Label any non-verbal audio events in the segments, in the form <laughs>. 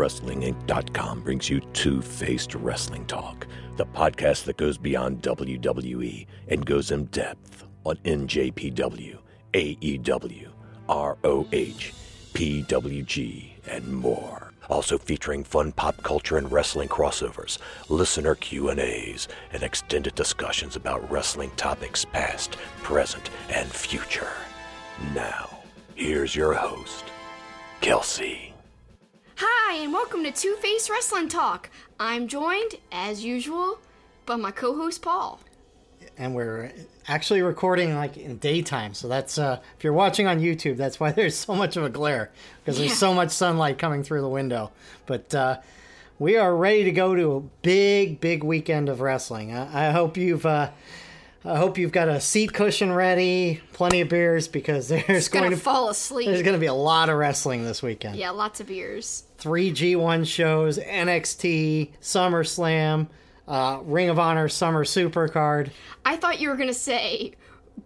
WrestlingInc.com brings you Two Faced Wrestling Talk, the podcast that goes beyond WWE and goes in depth on NJPW, AEW, ROH, PWG, and more. Also featuring fun pop culture and wrestling crossovers, listener Q&As, and extended discussions about wrestling topics past, present, and future. Now, here's your host, Kelsey. Hi, and welcome to Two Face Wrestling Talk. I'm joined, as usual, by my co host Paul. and we're actually recording like in daytime. So that's uh, if you're watching on YouTube, that's why <laughs> there's so much of a glare because Yeah. there's so much sunlight coming through the window. But uh, we are ready to go to a big, big weekend of wrestling. I, I hope you've. Uh, I hope you've got a seat cushion ready, plenty of beers because there's Gonna going to fall there's going to be a lot of wrestling this weekend. Yeah, lots of beers. Three G1 shows, NXT, SummerSlam, uh, Ring of Honor Summer Supercard. I thought you were gonna say,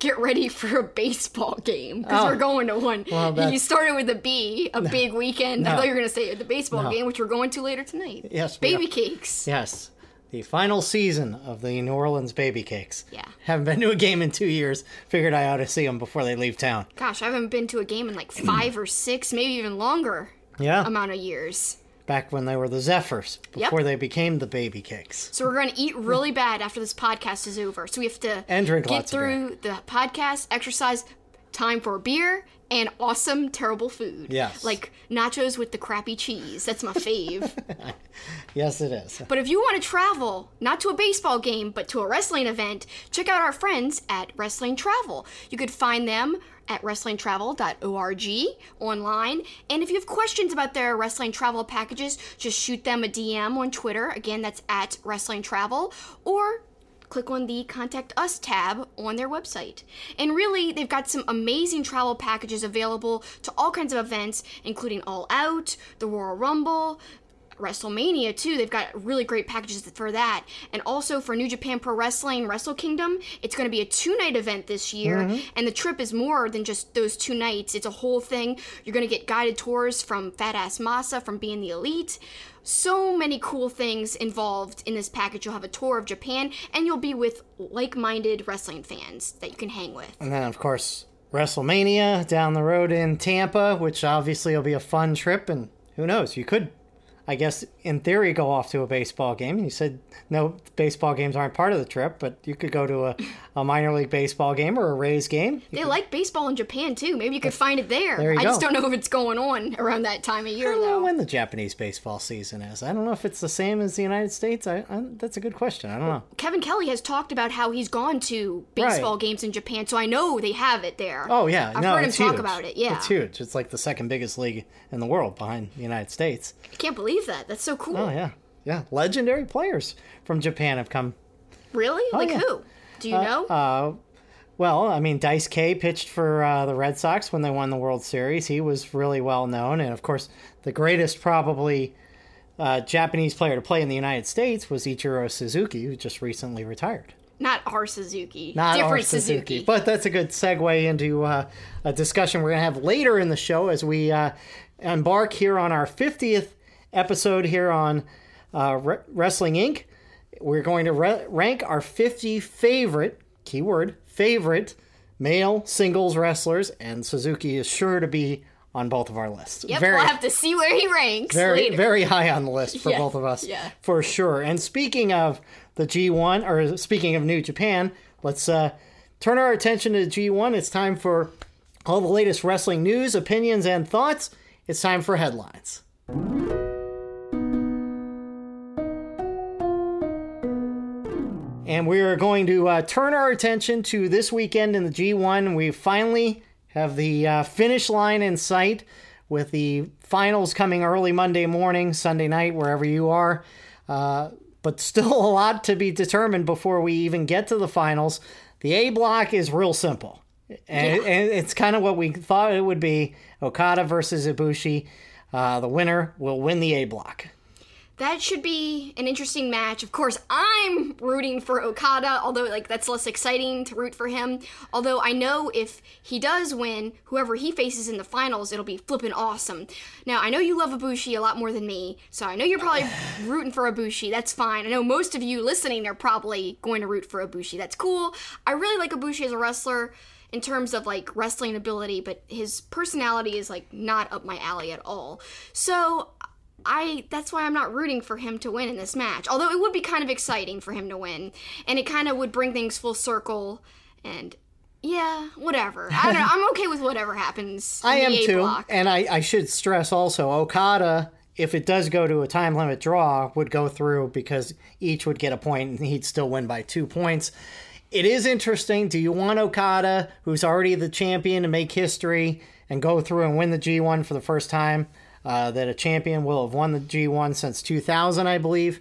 get ready for a baseball game because Oh. we're going to one. Well, you started with a B, a big weekend. I thought you were gonna say the baseball No. game, which we're going to later tonight. Yes, baby cakes. Yes. The final season of the New Orleans Baby Cakes. Yeah. Haven't been to a game in two years. Figured I ought to see them before they leave town. Gosh, I haven't been to a game in like five or six, maybe even longer Yeah. amount of years. Back when they were the Zephyrs, Yep. before they became the Baby Cakes. So we're going to eat really bad after this podcast is over. So we have to And drink get lots of beer. through the podcast, exercise, time for beer, and awesome, terrible food. Yes. Like nachos with the crappy cheese. That's my fave. <laughs> Yes, it is. but if you want to travel, not to a baseball game, but to a wrestling event, check out our friends at Wrestling Travel. You could find them at wrestlingtravel.org online. And if you have questions about their wrestling travel packages, just shoot them a DM on Twitter. Again, that's at Wrestling Travel. Or click on the Contact Us tab on their website. And really, they've got some amazing travel packages available to all kinds of events, including All Out, the Royal Rumble, WrestleMania too. They've got really great packages for that. And also for New Japan Pro Wrestling Wrestle Kingdom, it's going to be a two-night event this year, mm-hmm. and the trip is more than just those two nights. It's a whole thing. You're going to get guided tours from Fat Ass Masa from being the elite. So many cool things involved in this package. You'll have a tour of Japan, and you'll be with like-minded wrestling fans that you can hang with. And then, of course, WrestleMania down the road in Tampa, which obviously will be a fun trip. And who knows, you could, I guess, in theory, go off to a baseball game. You said no, baseball games aren't part of the trip, but you could go to a, a minor league baseball game or a Rays game. You They like baseball in Japan too. Maybe you could find it there. There I just don't know if it's going on around that time of year. I don't know when the Japanese baseball season is. I don't know if it's the same as the United States. I, I that's a good question. I don't know. Kevin Kelly has talked about how he's gone to baseball Right. games in Japan, so I know they have it there. Oh yeah, I've no, heard him it's talk about it. Yeah, it's huge. It's like the second biggest league in the world behind the United States. I can't believe that. That's so cool. Oh yeah, yeah. Legendary players from Japan have come. Really? like yeah. who? Do you know? Uh, well, I mean, Dice K pitched for uh, the Red Sox when they won the World Series. He was really well known, and of course, the greatest probably uh, Japanese player to play in the United States was Ichiro Suzuki, who just recently retired. Not our Suzuki. Not Different our Suzuki. But that's a good segue into uh, a discussion we're going to have later in the show as we uh, embark here on our 50th episode here on uh, Re- Wrestling Inc. We're going to re- rank our 50 favorite, keyword, favorite male singles wrestlers, and Suzuki is sure to be on both of our lists. Yep, very, we'll have to see where he ranks very, later. very high on the list for Yeah, both of us, yeah. for sure. And speaking of the G1, or speaking of New Japan, let's uh, turn our attention to G1. It's time for all the latest wrestling news, opinions, and thoughts. It's time for headlines. And we are going to uh, turn our attention to this weekend in the G1. We finally have the uh, finish line in sight with the finals coming early Monday morning, Sunday night, wherever you are. Uh, but still <laughs> a lot to be determined before we even get to the finals. The A block is real simple. And, and it's kind of what we thought it would be Okada versus Ibushi. Uh, the winner will win the A block. That should be an interesting match. Of course, I'm rooting for Okada, although like that's less exciting to root for him. Although I know if he does win, whoever he faces in the finals, it'll be flippin' awesome. Now I know you love Ibushi a lot more than me, so I know you're probably <sighs> rooting for Ibushi. That's fine. I know most of you listening are probably going to root for Ibushi. That's cool. I really like Ibushi as a wrestler in terms of like wrestling ability, but his personality is like not up my alley at all. So I that's why I'm not rooting for him to win in this match. Although it would be kind of exciting for him to win, and it kind of would bring things full circle. And yeah, whatever. I don't know. <laughs> I'm okay with whatever happens. I am A too, block. and I, I should stress also Okada. If it does go to a time limit draw, would go through because each would get a point, and he'd still win by two points. It is interesting. Do you want Okada, who's already the champion, to make history and go through and win the G1 for the first time? Uh, that a champion will have won the G1 since 2000, I believe.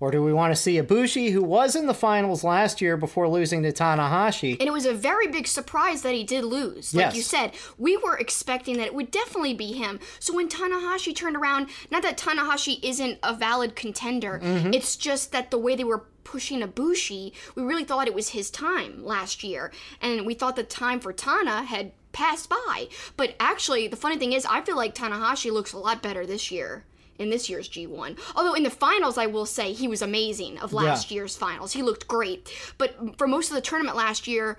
Or do we want to see Ibushi, who was in the finals last year before losing to Tanahashi? And it was a very big surprise that he did lose. Like Yes. you said, we were expecting that it would definitely be him. So when Tanahashi turned around, not that Tanahashi isn't a valid contender, Mm-hmm. it's just that the way they were pushing Ibushi, we really thought it was his time last year. And we thought the time for Tana had passed by. But actually, the funny thing is, I feel like Tanahashi looks a lot better this year. In this year's G1. Although in the finals, I will say he was amazing of last Yeah. year's finals. He looked great. But for most of the tournament last year,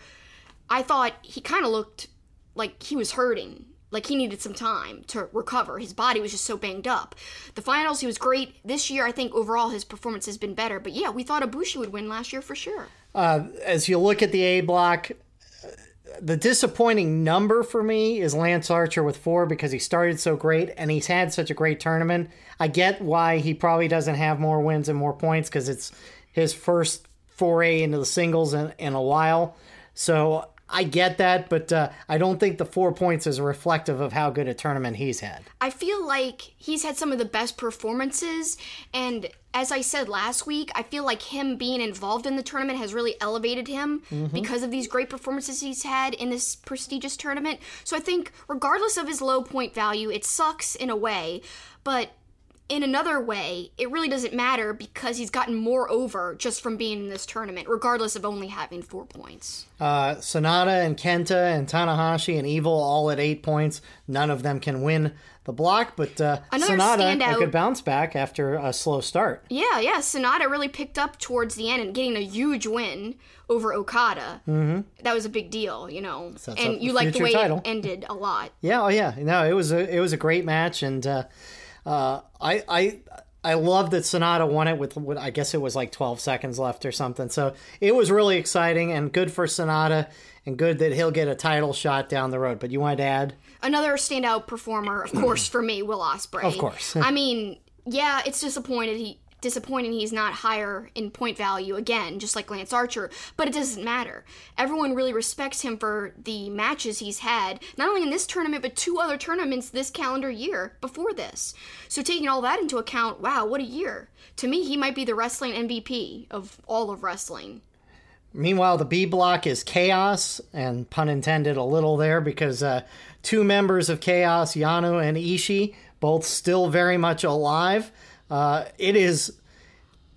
I thought he kind of looked like he was hurting. Like he needed some time to recover. His body was just so banged up. The finals, he was great. This year, I think overall his performance has been better. But yeah, we thought Ibushi would win last year for sure. as you look at the A block, uh, the disappointing number for me is Lance Archer with four because he started so great and he's had such a great tournament. I get why he probably doesn't have more wins and more points because it's his first foray into the singles in, in a while. So I get that, but uh, I don't think the four points is reflective of how good a tournament he's had. I feel like he's had some of the best performances. And as I said last week, I feel like him being involved in the tournament has really elevated him because of these great performances he's had in this prestigious tournament. So I think, regardless of his low point value, it sucks in a way. But in another way, it really doesn't matter because he's gotten more over just from being in this tournament, regardless of only having four points. Uh, Sanada and Kenta and Tanahashi and Evil all at eight points. None of them can win the block, but uh, Another Sanada a good bounce back after a slow start. Yeah, yeah. Sanada really picked up towards the end and getting a huge win over Okada. Mm-hmm. That was a big deal, you know. Sets and you like the way title. it ended a lot. Yeah, oh yeah, no, it was a it was a great match, and uh, uh, I I I love that Sanada won it with what I guess it was like twelve seconds left or something. So it was really exciting and good for Sanada, and good that he'll get a title shot down the road. But you wanted to add? Another standout performer, of course, for me, Will Ospreay. Of course. I mean, yeah, it's disappointed he disappointing he's not higher in point value again, just like Lance Archer, but it doesn't matter. Everyone really respects him for the matches he's had, not only in this tournament, but two other tournaments this calendar year before this. So taking all that into account, wow, what a year. To me, he might be the wrestling MVP of all of wrestling. Meanwhile, the B block is Chaos, and pun intended a little there because uh, two members of Chaos, Yano and Ishii, both still very much alive. Uh, it is.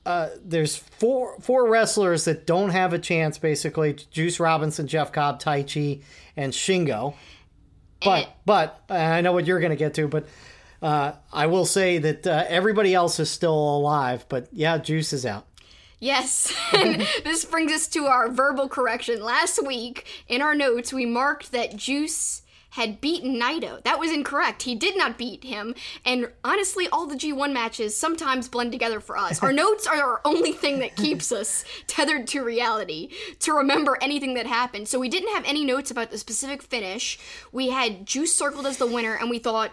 Uh, there's four four wrestlers that don't have a chance. Basically, Juice Robinson, Jeff Cobb, Taichi, and Shingo. But but uh, I know what you're going to get to. But uh, I will say that uh, everybody else is still alive. But yeah, Juice is out. Yes, <laughs> and this brings us to our verbal correction. Last week, in our notes, we marked that Juice had beaten Naito. That was incorrect. He did not beat him. And honestly, all the G1 matches sometimes blend together for us. Our <laughs> notes are our only thing that keeps us <laughs> tethered to reality, to remember anything that happened. So we didn't have any notes about the specific finish. We had Juice circled as the winner, and we thought,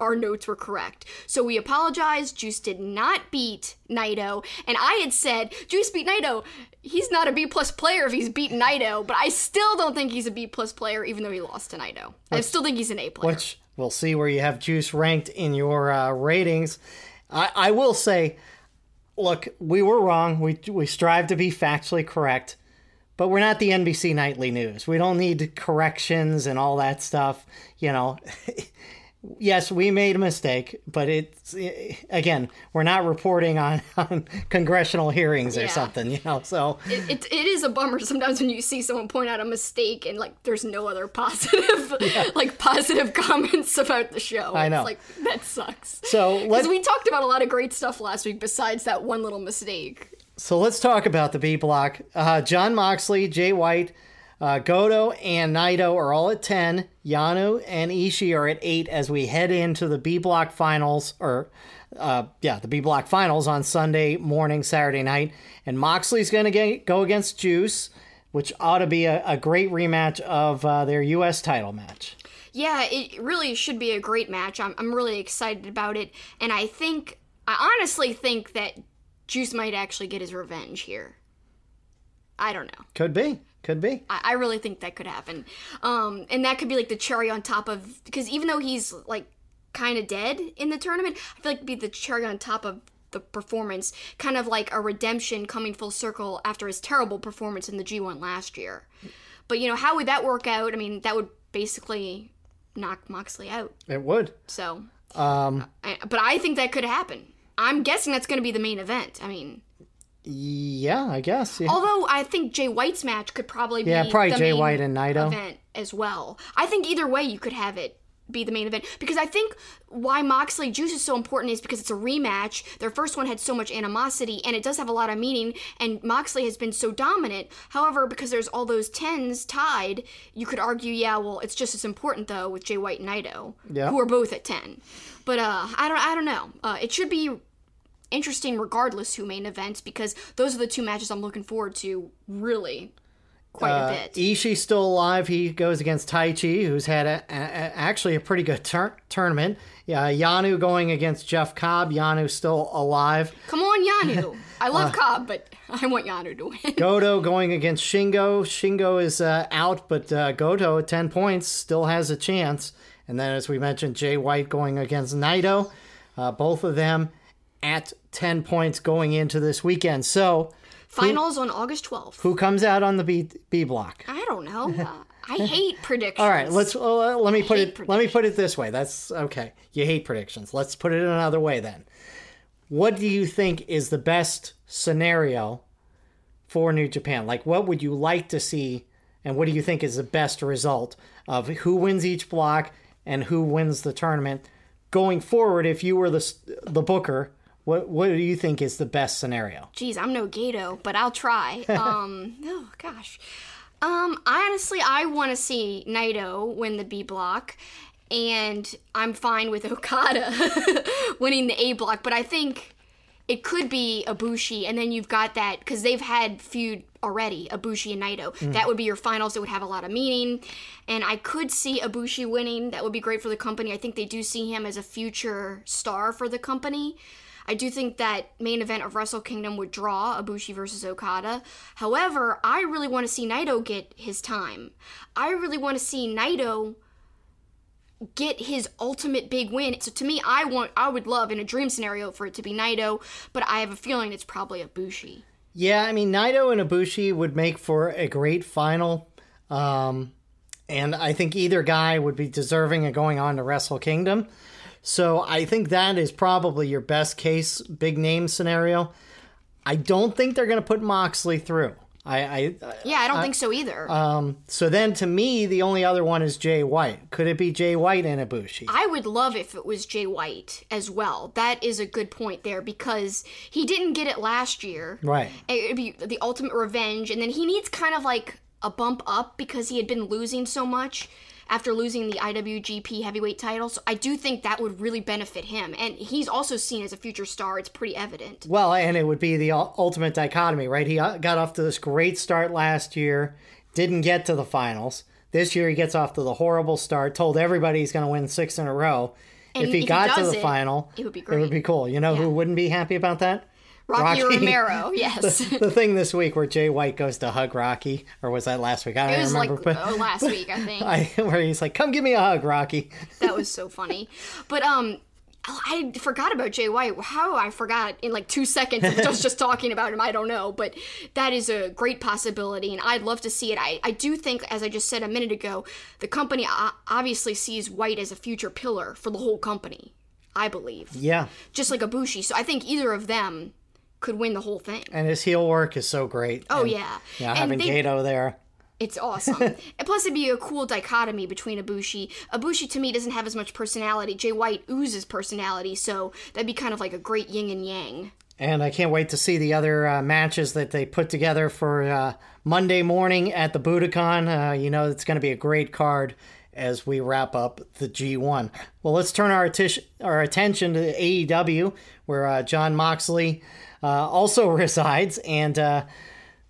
our notes were correct. So we apologized. Juice did not beat Naito. And I had said, Juice beat Naito. He's not a B plus player if he's beaten Naito, but I still don't think he's a B plus player even though he lost to Naito. I still think he's an A player. which we'll see where you have Juice ranked in your uh, ratings. I, I will say, look, we were wrong. We we strive to be factually correct, but we're not the NBC Nightly News. We don't need corrections and all that stuff. You know, <laughs> yes, we made a mistake, but it's again, we're not reporting on, <laughs> on congressional hearings or something, you know. So It, it, it is a bummer sometimes when you see someone point out a mistake and like there's no other positive <laughs> <laughs> like positive comments about the show. I know. It's like that sucks. so Because we talked about a lot of great stuff last week besides that one little mistake. so let's talk about the B block. Uh, Jon Moxley, Jay White, uh, Goto, and Naito are all at ten. Yano and Ishii are at eight as we head into the B block finals, or uh, yeah, the B block finals on Sunday morning, Saturday night. And Moxley's going to go against Juice, which ought to be a, a great rematch of uh, their U.S. title match. Yeah, it really should be a great match. I'm, I'm really excited about it. And I think, I honestly think that Juice might actually get his revenge here. I don't know. Could be, could be. I, I really think that could happen. Um, and that could be like the cherry on top of, because even though he's like kind of dead in the tournament, I feel like it'd be the cherry on top of the performance, kind of like a redemption coming full circle after his terrible performance in the G1 last year. But you know, how would that work out? I mean, that would basically knock Moxley out. It would. So, Um, I, but I think that could happen. I'm guessing that's going to be the main event. I mean, yeah, I guess. Yeah. although I think Jay White's match could probably be Yeah, probably the Jay main White and Naito. event as well. I think either way you could have it be the main event because I think why Moxley Juice is so important is because it's a rematch. Their first one had so much animosity and it does have a lot of meaning and Moxley has been so dominant. However, because there's all those tens tied, you could argue, yeah, well, it's just as important though with Jay White and Naito, Yeah. who are both at 10. But uh I don't I don't know. Uh, it should be interesting regardless who main events because those are the two matches I'm looking forward to really quite Uh, a bit. Ishii's still alive. He goes against Taichi, who's had a, a, actually a pretty good tur- tournament. Yeah, Yano going against Jeff Cobb. Yano's still alive. Come on, Yano. <laughs> I Uh, love Cobb, but <laughs> I want Yano to win. <laughs> Goto going against Shingo. Shingo is uh, out, but uh, Goto at 10 points still has a chance. And then, as we mentioned, Jay White going against Naito. Uh, both of them at 10 points going into this weekend. So, Finals on August 12th. who comes out on the B, B block? I don't know. Uh, <laughs> I hate predictions. All right, let's uh, let me put it let me put it this way. That's okay. You hate predictions. Let's put it another way then. What do you think is the best scenario for New Japan? Like what would you like to see and what do you think is the best result of who wins each block and who wins the tournament going forward if you were the the booker? What what do you think is the best scenario? Geez, I'm no Gedo, but I'll try. <laughs> Um, oh gosh. Um, I honestly, I want to see Naito win the B block, and I'm fine with <laughs> Okada <laughs> winning the A block. But I think it could be Ibushi, and then you've got that because they've had feud already, Ibushi and Naito. That would be your finals. It would have a lot of meaning, and I could see Ibushi winning. That would be great for the company. I think they do see him as a future star for the company. I do think that main event of Wrestle Kingdom would draw Ibushi versus Okada. However, I really want to see Naito get his time. I really want to see Naito get his ultimate big win. So to me, I want I would love in a dream scenario for it to be Naito, but I have a feeling it's probably Ibushi. Yeah, I mean Naito and Ibushi would make for a great final, um, and I think either guy would be deserving of going on to Wrestle Kingdom. So I think that is probably your best case big name scenario. I don't think they're going to put Moxley through. I, I Yeah, I don't think so either. um. So then to me, the only other one is Jay White. Could it be Jay White and Ibushi? I would love if it was Jay White as well. That is a good point there because he didn't get it last year. Right. It'd be the ultimate revenge, and then he needs kind of like a bump up because he had been losing so much after losing the IWGP Heavyweight title. So I do think that would really benefit him, and he's also seen as a future star. It's pretty evident. Well, and it would be the ultimate dichotomy, right? He uh, got off to this great start last year, didn't get to the finals. This year, he gets off to the horrible start. Told everybody he's going to win six in a row. If he if he got to the it, final, it would be great. It would be cool. You know who wouldn't be happy about that? Rocky, Rocky. Romero, <laughs> yes. The thing this week where Jay White goes to hug Rocky, or was that last week? I don't It was like remember. oh, last week, I <laughs> think. I, where he's like, "Come give me a hug, Rocky." that was so funny. But um I forgot about Jay White. How I forgot in like two seconds of just just talking about him, I don't know. But that is a great possibility, and I'd love to see it. I, I do think, as I just said a minute ago, the company obviously sees White as a future pillar for the whole company. I believe. Yeah. Just like Ibushi. So I think either of them could win the whole thing. And his heel work is so great. Oh and, yeah. Yeah, having they, Gedo there. It's awesome. <laughs> and plus, it'd be a cool dichotomy between Ibushi. Ibushi to me doesn't have as much personality. Jay White oozes personality, so that'd be kind of like a great yin and yang. And I can't wait to see the other uh, matches that they put together for uh, Monday morning at the Budokan. Uh, you know, it's going to be a great card as we wrap up the G1. Well, let's turn our, atti- our attention to AEW, where uh, Jon Moxley also <laughs> resides. And uh,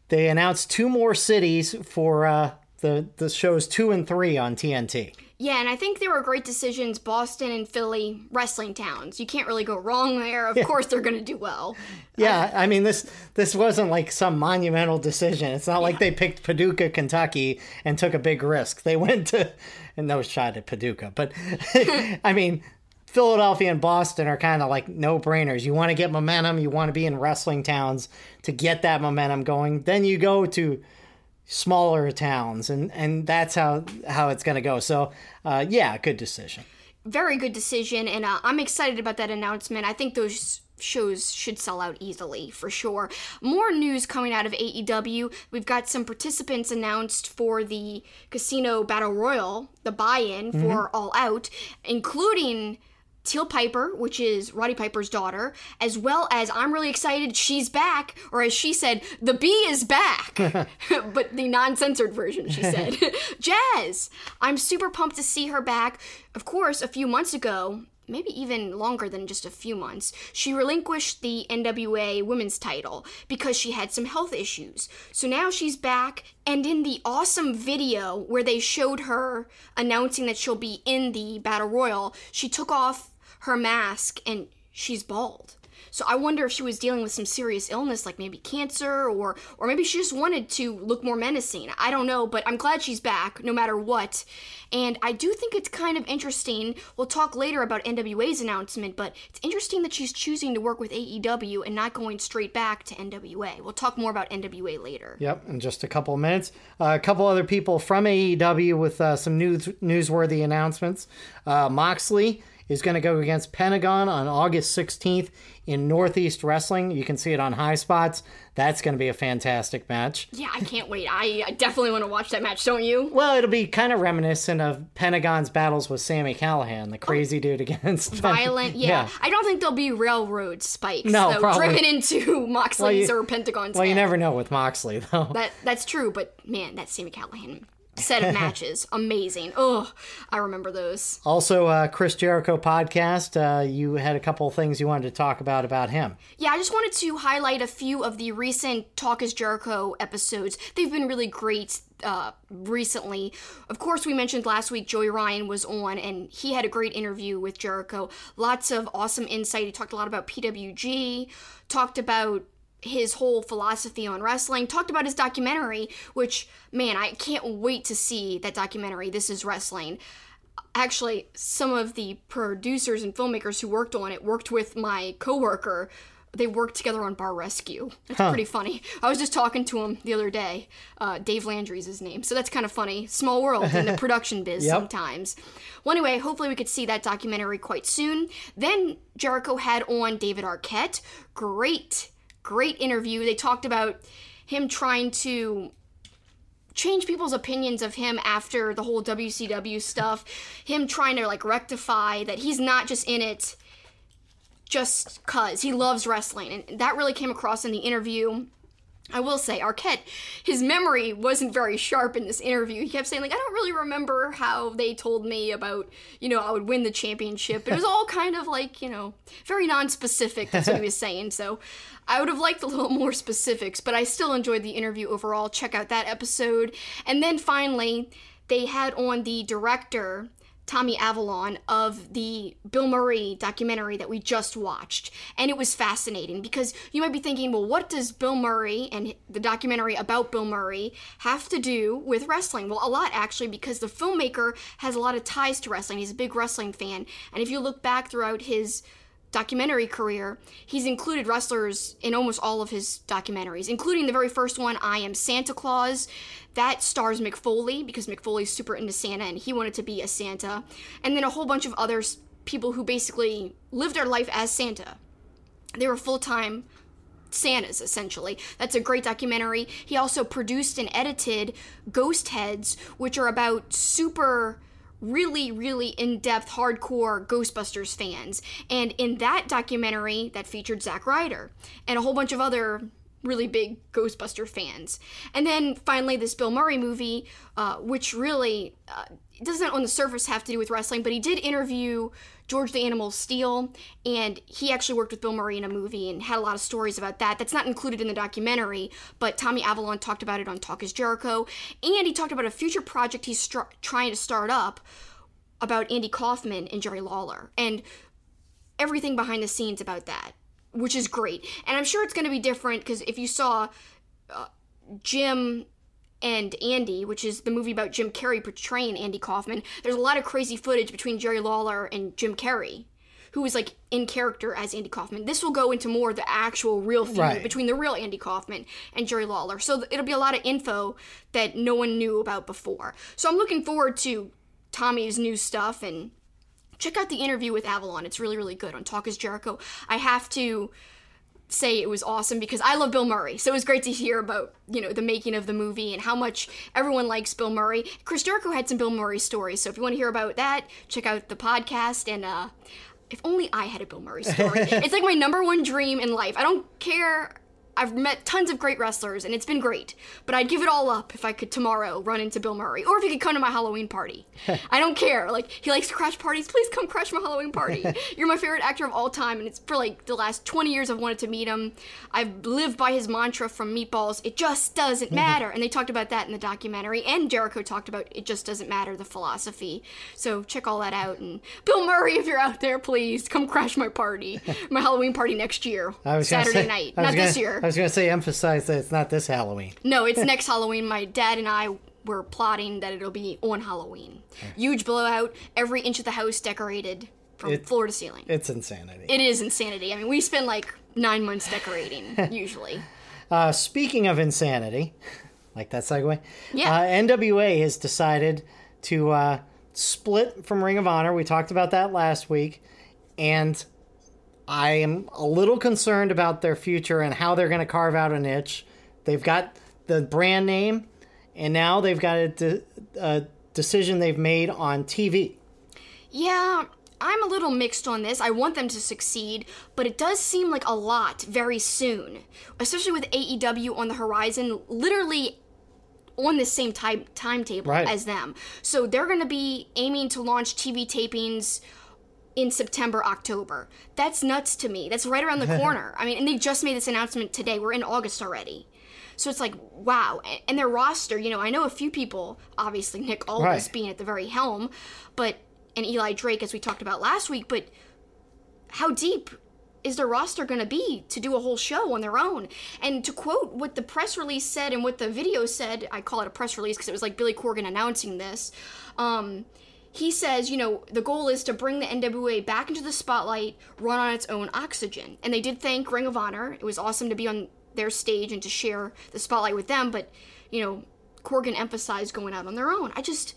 they announced two more cities for uh, the the shows two and three on TNT. Yeah, and I think they were great decisions. Boston and Philly, wrestling towns. You can't really go wrong there. Of yeah. course, they're going to do well. Yeah, I mean this this wasn't like some monumental decision. It's not yeah. like they picked Paducah, Kentucky, and took a big risk. They <laughs> went to, and no shot at Paducah, but <laughs> I mean Philadelphia and Boston are kind of like no brainers. You want to get momentum, you want to be in wrestling towns to get that momentum going. Then you go to smaller towns, and and that's how how it's going to go. So, uh, yeah, good decision. Very good decision, and uh, I'm excited about that announcement. I think those shows should sell out easily for sure. More news coming out of AEW. We've got some participants announced for the Casino Battle Royal, the buy in mm-hmm. for All Out, including Teal Piper, which is Roddy Piper's daughter, as well as I'm really excited she's back, or as she said, the bee is back, <laughs> but the non censored version, she said. <laughs> Jazz! I'm super pumped to see her back. Of course, a few months ago, maybe even longer than just a few months, she relinquished the NWA women's title because she had some health issues. So now she's back, and in the awesome video where they showed her announcing that she'll be in the Battle Royal, she took off her mask and she's bald. So I wonder if she was dealing with some serious illness like maybe cancer or or maybe she just wanted to look more menacing. I don't know, but I'm glad she's back no matter what. And I do think it's kind of interesting. We'll talk later about NWA's announcement, but it's interesting that she's choosing to work with AEW and not going straight back to NWA. We'll talk more about NWA later. Yep, in just a couple of minutes. Uh, a couple other people from AEW with uh, some news newsworthy announcements. Uh, Moxley is going to go against Pentagon on August 16th in Northeast Wrestling. You can see it on High Spots. That's going to be a fantastic match. Yeah, I can't wait. I, I definitely want to watch that match, don't you? Well, it'll be kind of reminiscent of Pentagon's battles with Sami Callihan, the crazy oh, dude against violent. Yeah. yeah. I don't think there'll be railroad spikes no, though, probably. driven into Moxley's well, you, or Pentagon's. Well, head. you never know with Moxley though. That that's true, but man, that Sami Callihan set of matches. Amazing. Oh, I remember those. Also, uh, Chris Jericho podcast. Uh, you had a couple of things you wanted to talk about about him. Yeah, I just wanted to highlight a few of the recent Talk is Jericho episodes. They've been really great. Uh, recently. Of course, we mentioned last week Joey Ryan was on and he had a great interview with Jericho. Lots of awesome insight. He talked a lot about PWG, talked about his whole philosophy on wrestling, talked about his documentary, which, man, I can't wait to see that documentary. This is wrestling. Actually, some of the producers and filmmakers who worked on it worked with my coworker. They worked together on Bar Rescue. It's huh. pretty funny. I was just talking to him the other day. Uh, Dave Landry's his name. So that's kind of funny. Small world in the <laughs> production biz yep. sometimes. Well, anyway, hopefully we could see that documentary quite soon. Then Jericho had on David Arquette. Great great interview. They talked about him trying to change people's opinions of him after the whole WCW stuff. Him trying to like rectify that he's not just in it just cuz he loves wrestling. And that really came across in the interview. I will say, Arquette, his memory wasn't very sharp in this interview. He kept saying, like, I don't really remember how they told me about, you know, I would win the championship. It was all kind of like, you know, very non-specific. That's what he was saying. So I would have liked a little more specifics, but I still enjoyed the interview overall. Check out that episode. And then finally, they had on the director Tommy Avallone of the Bill Murray documentary that we just watched. And it was fascinating because you might be thinking, well, what does Bill Murray and the documentary about Bill Murray have to do with wrestling? Well, a lot actually, because the filmmaker has a lot of ties to wrestling. He's a big wrestling fan. And if you look back throughout his documentary career, he's included wrestlers in almost all of his documentaries, including the very first one, I Am Santa Claus. That stars Mick Foley because Mick Foley's super into Santa and he wanted to be a Santa. And then a whole bunch of other people who basically lived their life as Santa. They were full time Santas, essentially. That's a great documentary. He also produced and edited Ghost Heads, which are about super really, really in depth, hardcore Ghostbusters fans. And in that documentary, that featured Zack Ryder and a whole bunch of other really big Ghostbuster fans. And then finally, this Bill Murray movie, uh, which really uh, doesn't on the surface have to do with wrestling, but he did interview George the Animal Steele, and he actually worked with Bill Murray in a movie and had a lot of stories about that. That's not included in the documentary, but Tommy Avallone talked about it on Talk is Jericho, and he talked about a future project he's str- trying to start up about Andy Kaufman and Jerry Lawler, and everything behind the scenes about that which is great. And I'm sure it's going to be different because if you saw uh, Jim and Andy, which is the movie about Jim Carrey portraying Andy Kaufman, there's a lot of crazy footage between Jerry Lawler and Jim Carrey, who is like in character as Andy Kaufman. This will go into more of the actual real feud Right. between the real Andy Kaufman and Jerry Lawler. So it'll be a lot of info that no one knew about before. So I'm looking forward to Tommy's new stuff and check out the interview with Avallone. It's really, really good on Talk is Jericho. I have to say it was awesome because I love Bill Murray. So it was great to hear about, you know, the making of the movie and how much everyone likes Bill Murray. Chris Jericho had some Bill Murray stories. So if you want to hear about that, check out the podcast and uh if only I had a Bill Murray story. <laughs> it's like my number one dream in life. I don't care I've met tons of great wrestlers and it's been great, but I'd give it all up if I could tomorrow run into Bill Murray or if he could come to my Halloween party. <laughs> I don't care. Like he likes to crash parties. Please come crash my Halloween party. <laughs> You're my favorite actor of all time, and it's for like the last 20 years I've wanted to meet him. I've lived by his mantra from Meatballs. It just doesn't mm-hmm. matter, and they talked about that in the documentary. And Jericho talked about it just doesn't matter the philosophy. So check all that out. And Bill Murray, if you're out there, please come crash my party, <laughs> my Halloween party next year, I was Saturday say- night, not gonna- this year. I was going to say, emphasize that it's not this Halloween. No, it's <laughs> next Halloween. My dad and I were plotting that it'll be on Halloween. Huge blowout, every inch of the house decorated from It- floor to ceiling. It's insanity. it is insanity. I mean, we spend like nine months decorating, <laughs> usually. Uh, speaking of insanity, <laughs> like that segue, Yeah. uh, NWA has decided to uh, split from Ring of Honor. We talked about that last week, and I am a little concerned about their future and how they're going to carve out a niche. They've got the brand name, and now they've got a, de- a decision they've made on TV. Yeah, I'm a little mixed on this. I want them to succeed, but it does seem like a lot very soon, especially with AEW on the horizon, literally on the same time timetable Right. as them. So they're going to be aiming to launch TV tapings in September, October. That's nuts to me. That's right around the <laughs> corner. I mean, and they just made this announcement today. We're in August already. So it's like, wow. And their roster, you know, I know a few people, obviously Nick Aldis Right. being at the very helm, but and Eli Drake as we talked about last week, but how deep is their roster going to be to do a whole show on their own? And to quote what the press release said and what the video said, I call it a press release because it was like Billy Corgan announcing this. Um, he says, you know, the goal is to bring the NWA back into the spotlight, run on its own oxygen. And they did thank Ring of Honor. It was awesome to be on their stage and to share the spotlight with them, but, you know, Corgan emphasized going out on their own. I just.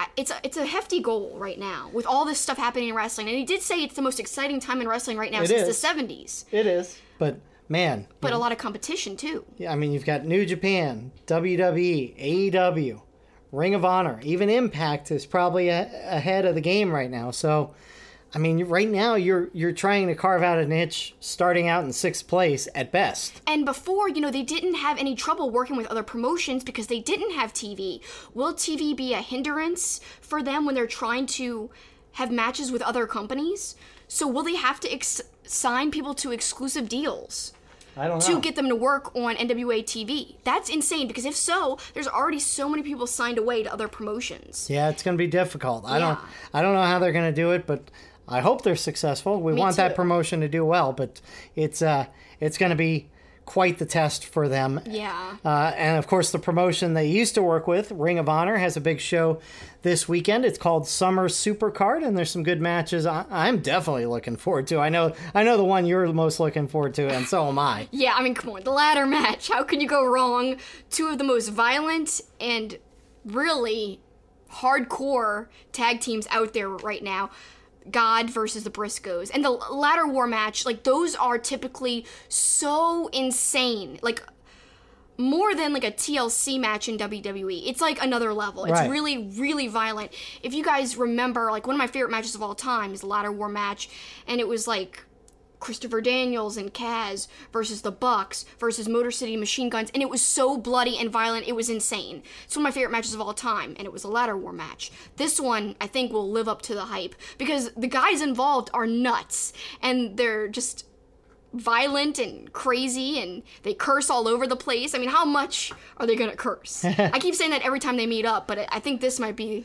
I, it's a, it's a hefty goal right now with all this stuff happening in wrestling, and he did say it's the most exciting time in wrestling right now It since is. the '70s. It is. But man, But a lot of competition too. Yeah, I mean, you've got New Japan, WWE, AEW, Ring of Honor, even Impact is probably a- ahead of the game right now. So, I mean, right now you're you're trying to carve out a niche, starting out in sixth place at best. And before, you know, they didn't have any trouble working with other promotions because they didn't have TV. Will TV be a hindrance for them when they're trying to have matches with other companies? So will they have to ex- sign people to exclusive deals? I don't to get them to work on NWA TV. That's insane because if so, there's already so many people signed away to other promotions. Yeah, it's going to be difficult. I don't I don't know how they're going to do it, but I hope they're successful. We want that promotion to do well, but it's uh it's going to be quite the test for them. Yeah. Uh, and of course, the promotion they used to work with, Ring of Honor, has a big show this weekend. It's called Summer Supercard, and there's some good matches. I- I'm definitely looking forward to. I know, I know the one you're most looking forward to, and so am I. <laughs> Yeah, I mean, come on, the ladder match. How can you go wrong? Two of the most violent and really hardcore tag teams out there right now. God versus the Briscoes. And the ladder war match, like, those are typically so insane. Like, more than like a TLC match in WWE. It's like another level. It's Right. really, really violent. If you guys remember, like one of my favorite matches of all time is the Ladder War match, and it was like Christopher Daniels and Kaz versus the Bucks versus Motor City Machine Guns, and it was so bloody and violent, it was insane. It's one of my favorite matches of all time, and it was a ladder war match. This one, I think, will live up to the hype because the guys involved are nuts, and they're just violent and crazy and they curse all over the place. I mean, how much are they going to curse? <laughs> I keep saying that every time they meet up, but I think this might be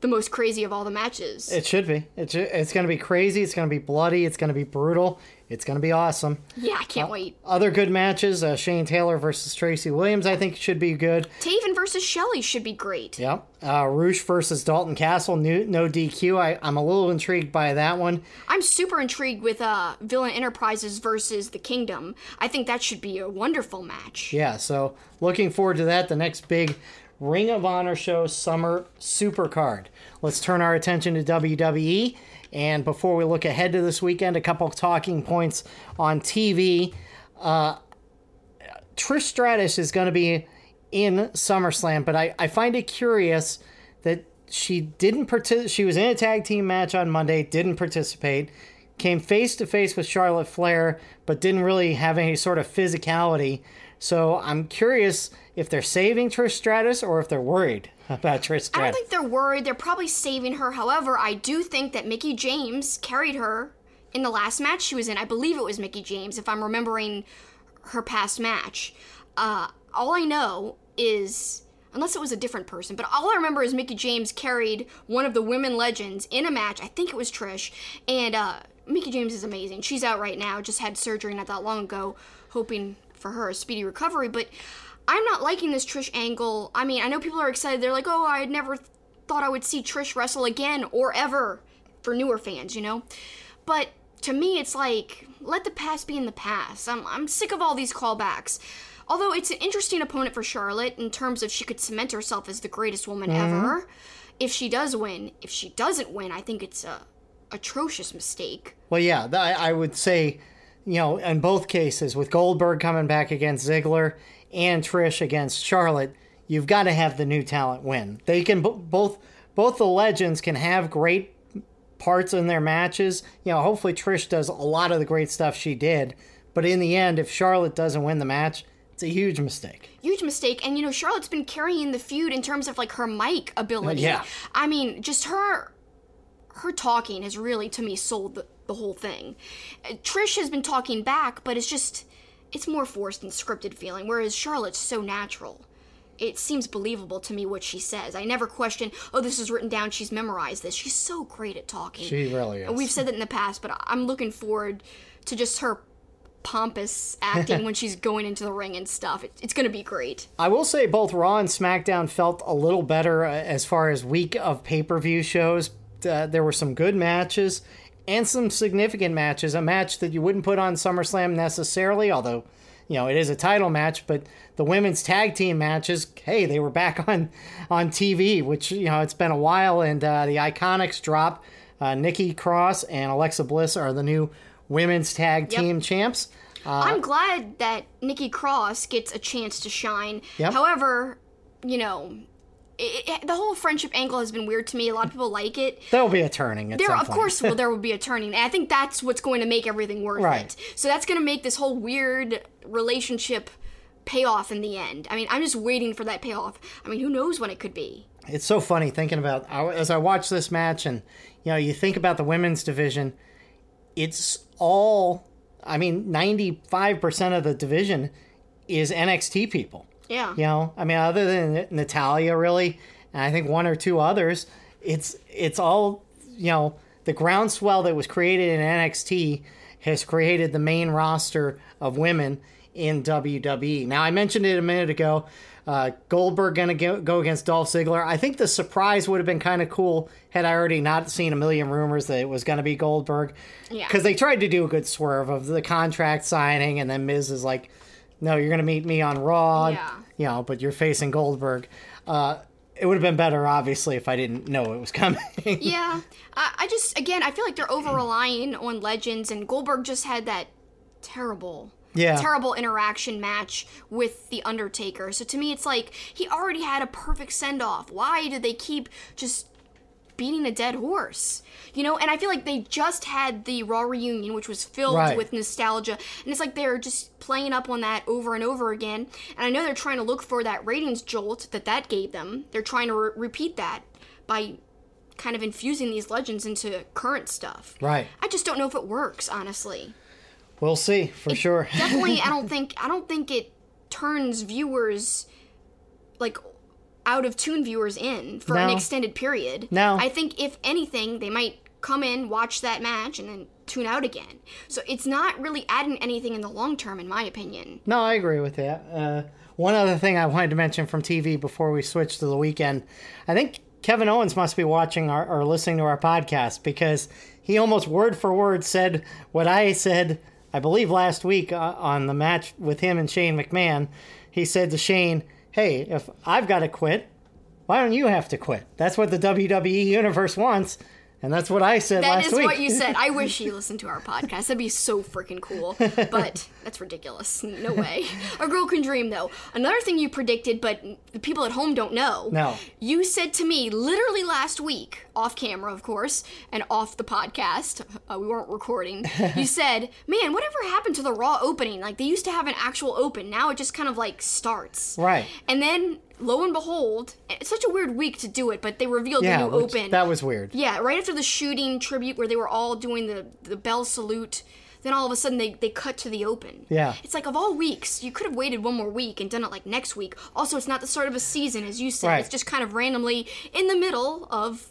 the most crazy of all the matches. It should be. It's it's going to be crazy. It's going to be bloody. It's going to be brutal. It's going to be awesome. yeah, I can't wait. Other good matches: uh, Shane Taylor versus Tracy Williams. I think should be good. Taven versus Shelley should be great. Yep. Uh, Rush versus Dalton Castle. New, no DQ. I, I'm a little intrigued by that one. I'm super intrigued with uh, Villain Enterprises versus the Kingdom. I think that should be a wonderful match. Yeah, so looking forward to that. The next big Ring of Honor show, Summer Supercard. Let's turn our attention to WWE. And before we look ahead to this weekend, a couple talking points on TV. Uh, Trish Stratus is going to be in SummerSlam, but I, I find it curious that she didn't participate. She was in a tag team match on Monday, didn't participate, came face to face with Charlotte Flair, but didn't really have any sort of physicality. So I'm curious if they're saving Trish Stratus or if they're worried about Trish I don't think they're worried. They're probably saving her. However, I do think that Mickie James carried her in the last match she was in. I believe it was Mickie James, if I'm remembering her past match. Uh, all I know is, unless it was a different person, but all I remember is Mickie James carried one of the women legends in a match. I think it was Trish. And uh, Mickie James is amazing. She's out right now, just had surgery not that long ago, hoping for her a speedy recovery. But I'm not liking this Trish angle. I mean, I know people are excited. They're like, oh, I never th- thought I would see Trish wrestle again or ever for newer fans, you know? But to me, it's like, let the past be in the past. I'm, I'm sick of all these callbacks. Although it's an interesting opponent for Charlotte in terms of she could cement herself as the greatest woman mm-hmm. ever if she does win. If she doesn't win, I think it's a atrocious mistake. Well, yeah, I I would say, you know, in both cases, with Goldberg coming back against Ziggler and Trish against Charlotte, you've got to have the new talent win. They can b- both both the legends can have great parts in their matches. You know, hopefully Trish does a lot of the great stuff she did, but in the end, if Charlotte doesn't win the match, it's a huge mistake. huge mistake and you know charlotte's been carrying the feud in terms of like her mic ability Yeah. i mean just her her talking has really to me sold the, the whole thing trish has been talking back but it's just it's more forced and scripted feeling whereas charlotte's so natural it seems believable to me what she says. I never question, oh, this is written down, she's memorized this. She's so great at talking. She really is. And We've said that in the past, but I'm looking forward to just her pompous acting when <laughs> she's going into the ring and stuff. It, it's going to be great. I will say both Raw and SmackDown felt a little better uh, as far as week of pay per view shows. Uh, there were some good matches and some significant matches. A match that you wouldn't put on SummerSlam necessarily, although you know it is a title match. But the women's tag team matches, hey, they were back on on TV, which you know it's been a while. And uh, the Iconics drop. Uh, Nikki Cross and Alexa Bliss are the new women's tag Yep. team champs. I'm glad that Nikki Cross gets a chance to shine. Yep. However, you know, it, it- the whole friendship angle has been weird to me. A lot of people like it. <laughs> There'll be a turning There, of point. course, well, there <laughs> will be a turning, and I think that's what's going to make everything worth Right. it. So that's going to make this whole weird relationship pay off in the end. I mean, I'm just waiting for that payoff. I mean, who knows when it could be? it's so funny thinking about as I watch this match and you know you think about the women's division it's all I mean, 95% of the division is NXT people. Yeah. You know, I mean, other than Natalya, really, and I think one or two others, it's it's all you know. The groundswell that was created in NXT has created the main roster of women in WWE. Now, I mentioned it a minute ago. Uh, Goldberg going to go against Dolph Ziggler. I think the surprise would have been kind of cool had I already not seen a million rumors that it was going to be Goldberg. Yeah. Because they tried to do a good swerve of the contract signing, and then Miz is like, no, you're going to meet me on Raw. Yeah. You know, but you're facing Goldberg. Uh, it would have been better, obviously, if I didn't know it was <laughs> coming. Yeah, I, I just again I feel like they're over relying on legends, and Goldberg just had that terrible, Yeah. terrible interaction match with the Undertaker. So to me, it's like he already had a perfect send off. Why did they keep just beating a dead horse? You know, and I feel like they just had the Raw reunion, which was filled Right. with nostalgia, and it's like they're just playing up on that over and over again. And I know they're trying to look for that ratings jolt that that gave them. They're trying to re- repeat that by kind of infusing these legends into current stuff. right. I just don't know if it works, honestly. We'll see, for sure. <laughs> Definitely, I don't think I don't think it turns viewers like out of tune viewers in for an extended period. No. I think if anything, they might come in, watch that match, and then tune out again. So it's not really adding anything in the long term, in my opinion. No, I agree with that. Uh, one other thing I wanted to mention from TV before we switch to the weekend, I think Kevin Owens must be watching our, or listening to our podcast because he almost word for word said what I said, I believe, last week uh, on the match with him and Shane McMahon. He said to Shane, Hey, if I've got to quit, why don't you have to quit? That's what the WWE universe wants. And that's what I said That is week. what you said. I wish you <laughs> listened to our podcast. That'd be so freaking cool. But that's ridiculous. No <laughs> way. A girl can dream, though. Another thing you predicted, but the people at home don't know. No. You said to me literally last week, off camera, of course, and off the podcast. Uh, we weren't recording. <laughs> You said, "Man, whatever happened to the Raw opening? Like they used to have an actual open. Now it just kind of like starts." Right. And then, lo and behold, it's such a weird week to do it, but they revealed yeah, the new which- open. that was weird. Yeah, right after the shooting tribute where they were all doing the the bell salute, then all of a sudden they they cut to the open. Yeah. It's like of all weeks, you could have waited one more week and done it like next week. Also, it's not the start of a season as you said. Right. It's just kind of randomly in the middle of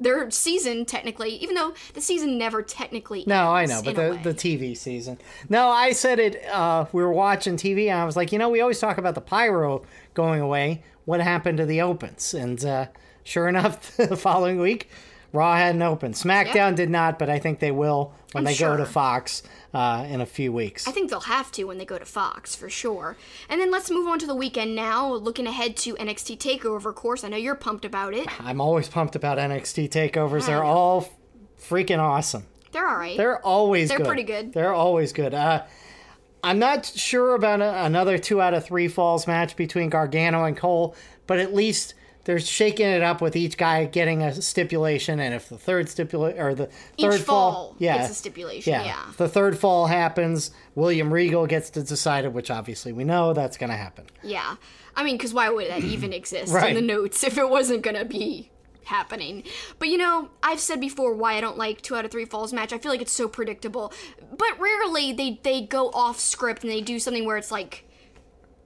their season technically, even though the season never technically No, I know, but the, the TV season. No, I said it. Uh, we were watching TV, and I was like, you know, we always talk about the pyro going away. What happened to the opens? And uh, sure enough, <laughs> the following week, Raw hadn't opened. SmackDown did not, but I think they will when I'm they go to. Fox uh, in a few weeks. I think they'll have to when they go to Fox for sure. And then let's move on to the weekend now. Looking ahead to NXT Takeover, of course. I know you're pumped about it. <laughs> I'm always pumped about NXT takeovers. They're all freaking awesome. They're all right. They're always They're good. pretty good. They're always good. Uh, I'm not sure about a, another two out of three falls match between Gargano and Cole, but at least they're shaking it up with each guy getting a stipulation, and if the third stipulation or the Each third fall yeah, gets a stipulation. yeah, Yeah. the third fall happens, William Regal gets to decide it, which obviously we know that's going to happen. Yeah. I mean, because why would that even exist Right. in the notes <laughs> if it wasn't going to be happening? But you know, I've said before why I don't like two out of three falls match. I feel like it's so predictable. But rarely they, they go off script and they do something where it's like,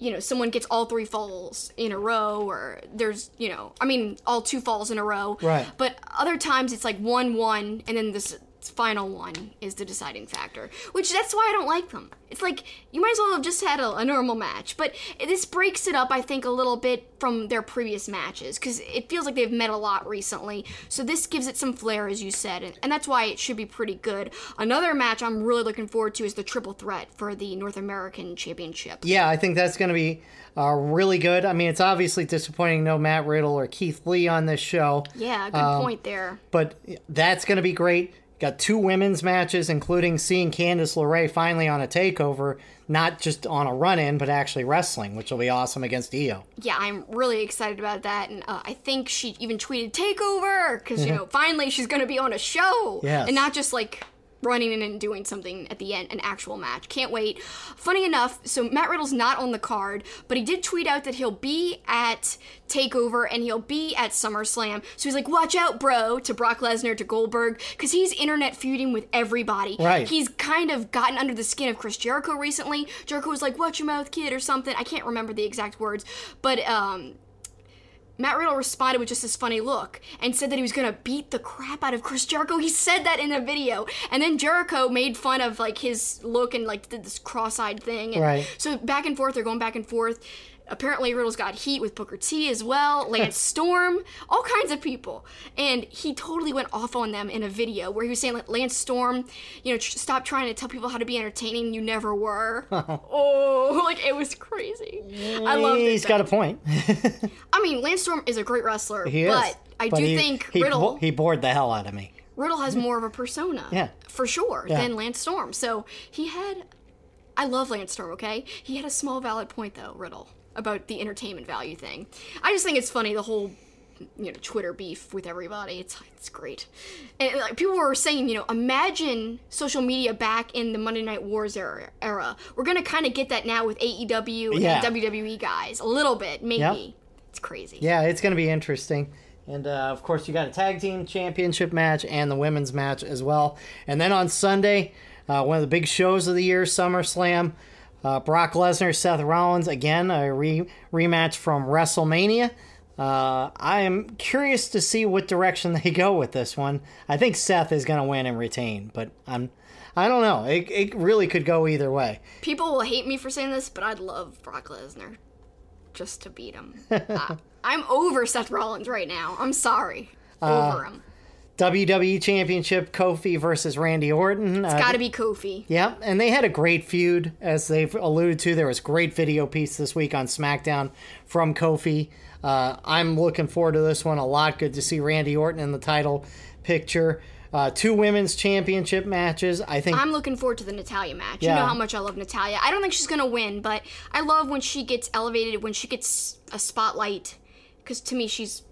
you know, someone gets all three falls in a row, or there's, you know, I mean, all two falls in a row. Right. But other times it's like one, one, and then this final one is the deciding factor. Which that's why I don't like them. It's like you might as well have just had a, a normal match. But this breaks it up, I think, a little bit from their previous matches because it feels like they've met a lot recently. So this gives it some flair, as you said, and, and that's why it should be pretty good. Another match I'm really looking forward to is the triple threat for the North American Championship. Yeah, I think that's going to be uh, really good. I mean, it's obviously disappointing no Matt Riddle or Keith Lee on this show. Yeah, good Um, point there. but that's going to be great. Got two women's matches, including seeing Candice LeRae finally on a takeover, not just on a run in, but actually wrestling, which will be awesome against Io. yeah, I'm really excited about that, and uh, I think she even tweeted "Takeover" because you know finally she's going to be on a show, Yes. and not just like running in and doing something at the end, an actual match. Can't wait. Funny enough, so Matt Riddle's not on the card, but he did tweet out that he'll be at Takeover and he'll be at SummerSlam. So he's like, "Watch out, bro!" to Brock Lesnar to Goldberg because he's internet feuding with everybody. Right. He's kind of gotten under the skin of Chris Jericho recently. Jericho was like, "Watch your mouth, kid," or something. I can't remember the exact words, but um. Matt Riddle responded with just this funny look and said that he was gonna beat the crap out of Chris Jericho. He said that in a video, and then Jericho made fun of like his look and like did this cross-eyed thing. And Right. So back and forth, they're going back and forth. Apparently, Riddle's got heat with Booker T as well, <laughs> Lance Storm, all kinds of people, and he totally went off on them in a video where he was saying like Lance Storm, you know, tr- stop trying to tell people how to be entertaining. You never were. <laughs> Oh. <laughs> oh, like it was crazy. I love it. He's got a point. I mean, Lance Storm is a great wrestler, He is. but I do he- think he, Riddle bo- he bored the hell out of me. Riddle has more of a persona, Yeah. for sure, Yeah. than Lance Storm. So he had. I love Lance Storm. Okay, he had a small valid point though, Riddle, about the entertainment value thing. I just think it's funny the whole. You know, Twitter beef with everybody. It's it's great, and like people were saying, you know, imagine social media back in the Monday Night Wars era. era. We're gonna kind of get that now with AEW Yeah. and WWE guys, a little bit, maybe. Yep. It's crazy. Yeah, it's going to be interesting. And uh, of course, you got a tag team championship match and the women's match as well. And then on Sunday, uh, one of the big shows of the year, SummerSlam. Uh, Brock Lesnar, Seth Rollins, again, a re- rematch from WrestleMania. Uh, I am curious to see what direction <laughs> they go with this one. I think Seth is going to win and retain, but I'm, I don't know. It, it really could go either way. People will hate me for saying this, but I'd love Brock Lesnar just to beat him. I, <laughs> I'm over Seth Rollins right now. I'm sorry. Uh, Over him. WWE Championship, Kofi versus Randy Orton. Uh, Gotta be Kofi. Yeah, and they had a great feud, as they've alluded to. There was great video piece this week on SmackDown from Kofi. Uh, I'm looking forward to this one a lot. Good to see Randy Orton in the title picture. Uh, two women's championship matches. I think I'm looking forward to the Natalya match. You know how much I love Natalya. I don't think she's gonna win, but I love when she gets elevated, when she gets a spotlight. Because to me, she's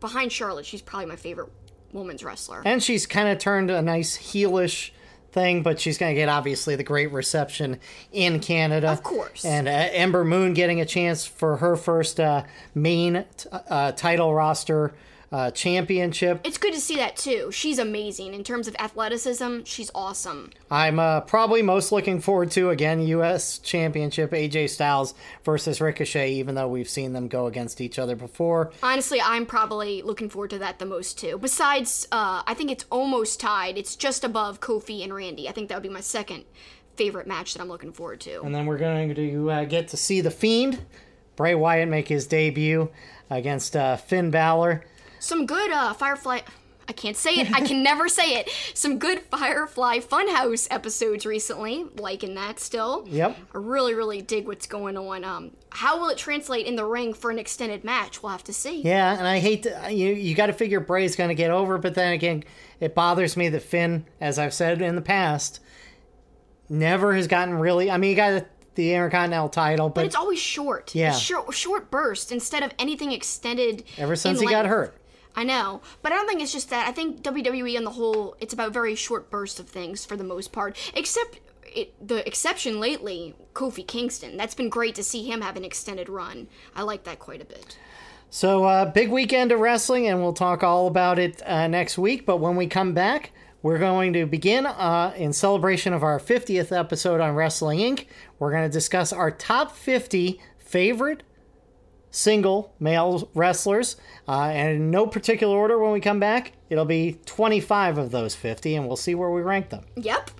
behind Charlotte. She's probably my favorite women's wrestler. And she's kind of turned a nice heelish thing, but she's going to get obviously the great reception in Canada. Of course. And uh, Ember Moon getting a chance for her first uh, main t- uh, title roster uh, championship. It's good to see that too. She's amazing in terms of athleticism. She's awesome. I'm uh, probably most looking forward to again U.S. Championship AJ Styles versus Ricochet, even though we've seen them go against each other before. Honestly, I'm probably looking forward to that the most too. Besides, uh, I think it's almost tied. It's just above Kofi and Randy. I think that would be my second favorite match that I'm looking forward to. And then we're going to uh, get to see the Fiend, Bray Wyatt, make his debut against uh, Finn Balor. Some good uh, Firefly. I can't say it. I can never <laughs> say it. Some good Firefly Funhouse episodes recently. Liking that still. Yep. I really, really dig what's going on. Um, how will it translate in the ring for an extended match? We'll have to see. Yeah, and I hate to, you. You got to figure Bray's going to get over, but then again, it bothers me that Finn, as I've said in the past, never has gotten really. I mean, he got the Intercontinental title, but, But it's always short. Yeah. Short, short burst instead of anything extended. ever since in he got hurt. I know, but I don't think it's just that. I think WWE on the whole, it's about very short bursts of things for the most part. Except it, the exception lately, Kofi Kingston. That's been great to see him have an extended run. I like that quite a bit. So, uh, big weekend of wrestling, and we'll talk all about it uh, next week. But when we come back, we're going to begin uh, in celebration of our 50th episode on Wrestling Inc. We're going to discuss our top 50 favorite single male wrestlers, uh, and in no particular order when we come back. It'll be 25 of those 50, and we'll see where we rank them. Yep.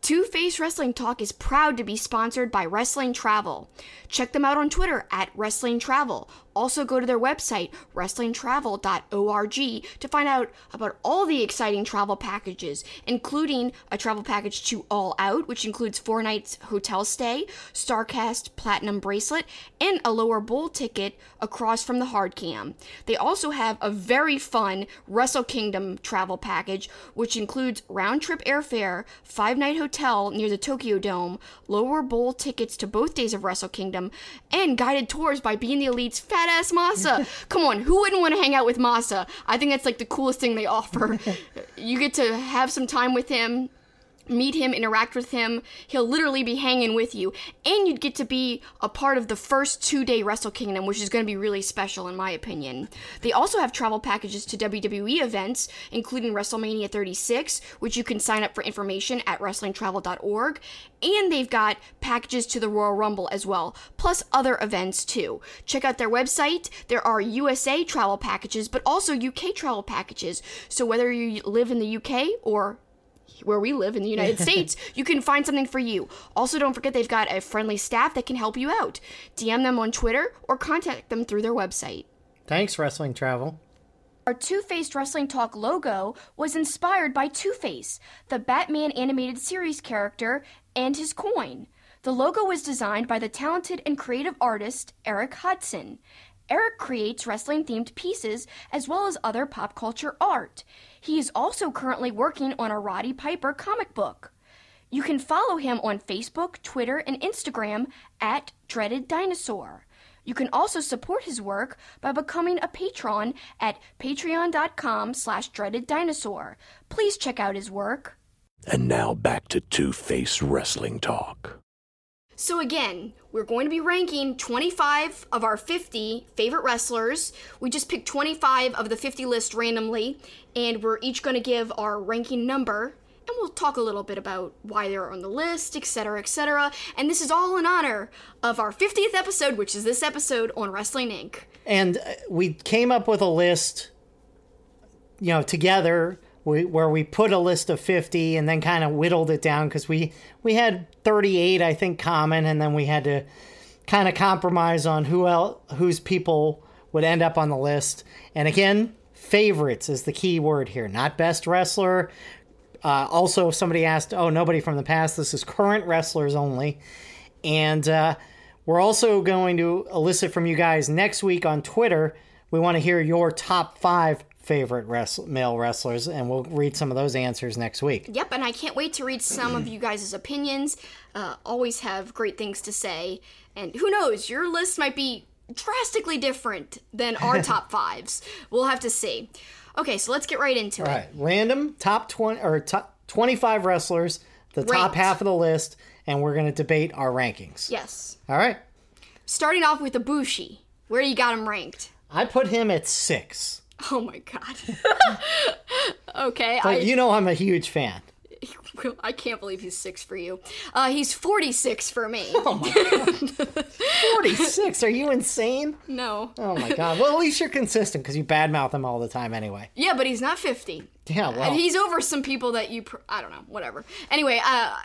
Two Face Wrestling Talk is proud to be sponsored by Wrestling Travel. Check them out on Twitter at Wrestling Travel. Also, go to their website, wrestlingtravel.org, to find out about all the exciting travel packages, including a travel package to All Out, which includes four nights hotel stay, Starrcast Platinum Bracelet, and a lower bowl ticket across from the hard cam. They also have a very fun Wrestle Kingdom travel package, which includes round trip airfare, five night hotel near the Tokyo Dome, lower bowl tickets to both days of Wrestle Kingdom, and guided tours by Being the Elite's fat ass Masa. <laughs> Come on, who wouldn't want to hang out with Masa? I think that's like the coolest thing they offer. <laughs> you get to have some time with him meet him, interact with him. He'll literally be hanging with you. And you'd get to be a part of the first two day Wrestle Kingdom, which is going to be really special, in my opinion. They also have travel packages to WWE events, including WrestleMania 36, which you can sign up for information at WrestlingTravel.org. And they've got packages to the Royal Rumble as well, plus other events too. Check out their website. There are USA travel packages, but also UK travel packages. So whether you live in the UK or where we live in the United <laughs> States, you can find something for you. Also, don't forget they've got a friendly staff that can help you out. DM them on Twitter or contact them through their website. Thanks, Wrestling Travel. Our Two Faced Wrestling Talk logo was inspired by Two Face, the Batman animated series character, and his coin. The logo was designed by the talented and creative artist Eric Hudson. Eric creates wrestling themed pieces as well as other pop culture art. He is also currently working on a Roddy Piper comic book. You can follow him on Facebook, Twitter, and Instagram at Dreaded Dinosaur. You can also support his work by becoming a patron at patreon.com slash dreaded dinosaur. Please check out his work. And now back to Two Face Wrestling Talk. So again, we're going to be ranking 25 of our 50 favorite wrestlers. We just picked 25 of the 50 list randomly, and we're each going to give our ranking number. And we'll talk a little bit about why they're on the list, etc., etc. And this is all in honor of our 50th episode, which is this episode on Wrestling Inc. And uh, we came up with a list, you know, together we, where we put a list of 50 and then kind of whittled it down because we, we had 38, I think, common, and then we had to kind of compromise on who else, whose people would end up on the list. And again, favorites is the key word here, not best wrestler. Uh, also, somebody asked, oh, nobody from the past, this is current wrestlers only. And uh, we're also going to elicit from you guys next week on Twitter. We want to hear your top five favorite wrestl- male wrestlers, and we'll read some of those answers next week. Yep, and I can't wait to read some of you guys' opinions. Uh, always have great things to say. And who knows, your list might be drastically different than our <laughs> top fives. We'll have to see. Okay, so let's get right into All it. right, random top 20 or top 25 wrestlers, the top half of the list, and we're going to debate our rankings. Yes. All right. Starting off with Ibushi. Where do you got him ranked? I put him at six. <laughs> Oh my god. <laughs> okay, But I, you know I'm a huge fan. <laughs> I can't believe he's six for you. Uh, he's 46 for me. Oh my god. 46. Are you insane? no. Oh my god. Well, at least you're consistent because you badmouth him all the time anyway. Yeah, but he's not 50. Yeah, well. And he's over some people that you, pr- I don't know, whatever. Anyway, uh,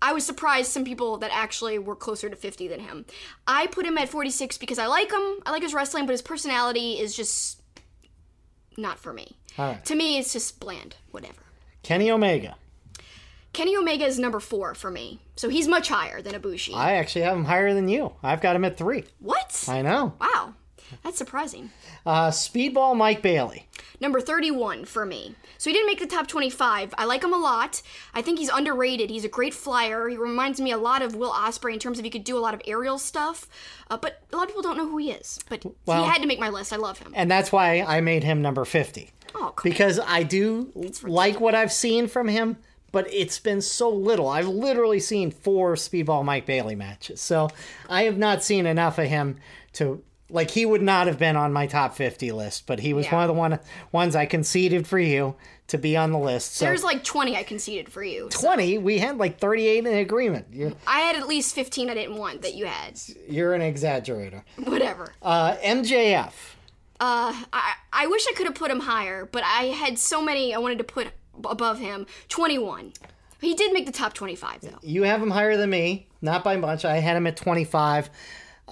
I was surprised some people that actually were closer to 50 than him. I put him at 46 because I like him, I like his wrestling, but his personality is just not for me. Right. To me, it's just bland, whatever. Kenny Omega. Kenny Omega is number four for me, so he's much higher than Ibushi. I actually have him higher than you. I've got him at three. what? I know. wow, that's surprising. Uh, Speedball Mike Bailey. Number 31 for me. So he didn't make the top 25. I like him a lot. I think he's underrated. He's a great flyer. He reminds me a lot of Will Ospreay in terms of he could do a lot of aerial stuff. Uh, but a lot of people don't know who he is. But Well- he had to make my list. I love him. And that's why I made him number 50. Oh, because I do like what I've seen from him, but it's been so little. I've literally seen four Speedball Mike Bailey matches, so I have not seen enough of him to like. He would not have been on my top fifty list, but he was Yeah. one of the one ones I conceded for you to be on the list. So There's like 20 I conceded for you. So twenty, we had like thirty-eight in agreement. You're, I had at least 15 I didn't want that you had. you're an exaggerator. Whatever. Uh, MJF. Uh, I, I wish I could have put him higher, but I had so many I wanted to put above him. 21. He did make the top 25, though. You have him higher than me, not by much. I had him at 25.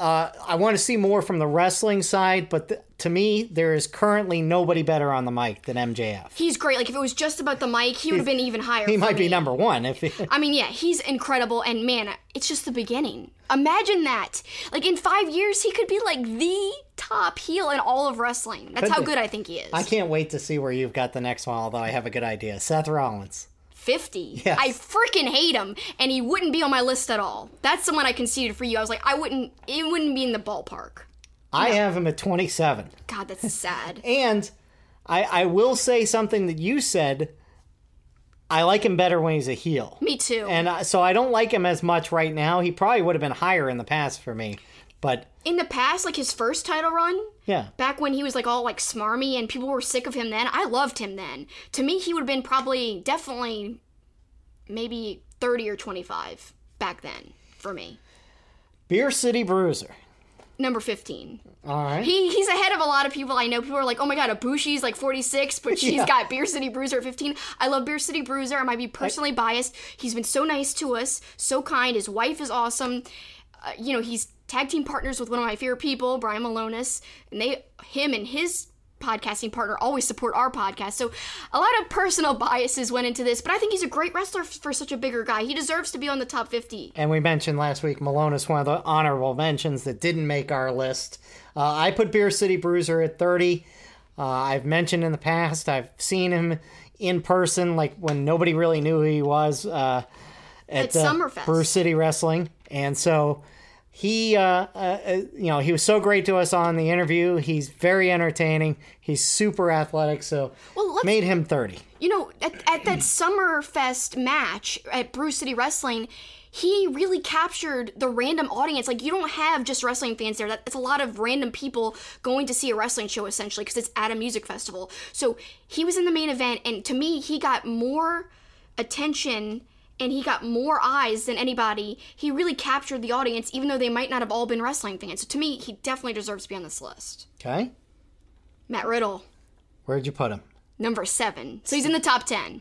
Uh, I want to see more from the wrestling side, but th- to me, there is currently nobody better on the mic than MJF. He's great. Like, if it was just about the mic, he would have been even higher. He might be number one if he, <laughs> I mean, yeah, he's incredible, and man, it's just the beginning. Imagine that. Like in five years, he could be like the top heel in all of wrestling. That's Could how be. good I think he is. I can't wait to see where you've got the next one. Although I have a good idea, Seth Rollins. Fifty. Yes. I freaking hate him, and he wouldn't be on my list at all. That's someone I conceded for you. I was like, I wouldn't. It wouldn't be in the ballpark. I have him at 27. God, that's <laughs> sad. And I, I will say something that you said I like him better when he's a heel. Me too. And uh, so I don't like him as much right now. He probably would have been higher in the past for me. But in the past, like his first title run, yeah. back when he was like all like smarmy and people were sick of him then, I loved him then. To me, he would have been probably definitely maybe 30 or 25 back then for me. Beer City Bruiser. Number 15. All right. He he's ahead of a lot of people I know. People are like, "Oh my god, Ibushi's like 46, but <laughs> she's Yeah. got Beer City Bruiser at 15." I love Beer City Bruiser. I might be personally biased. He's been so nice to us, so kind. His wife is awesome. Uh, you know, he's tag team partners with one of my favorite people, Brian Milonas, and they him and his podcasting partner always support our podcast. So a lot of personal biases went into this, but I think he's a great wrestler for such a bigger guy. He deserves to be on the top 50. And we mentioned last week Milonas, one of the honorable mentions that didn't make our list. Uh, I put Beer City Bruiser at 30. Uh, I've mentioned in the past, I've seen him in person, like when nobody really knew who he was uh, at, At the Summerfest. Brew City Wrestling. And so he, uh, uh, uh, you know, he was so great to us on the interview. He's very entertaining. He's super athletic. So Well, made him 30. you know, at, at that <clears throat> Summerfest match at Brew City Wrestling, he really captured the random audience. Like, you don't have just wrestling fans there. That, it's a lot of random people going to see a wrestling show, essentially, because it's at a music festival. So he was in the main event, and to me, he got more attention and he got more eyes than anybody. He really captured the audience, even though they might not have all been wrestling fans. So to me, he definitely deserves to be on this list. Okay. Matt Riddle, Where'd you put him? number seven. So he's in the top 10.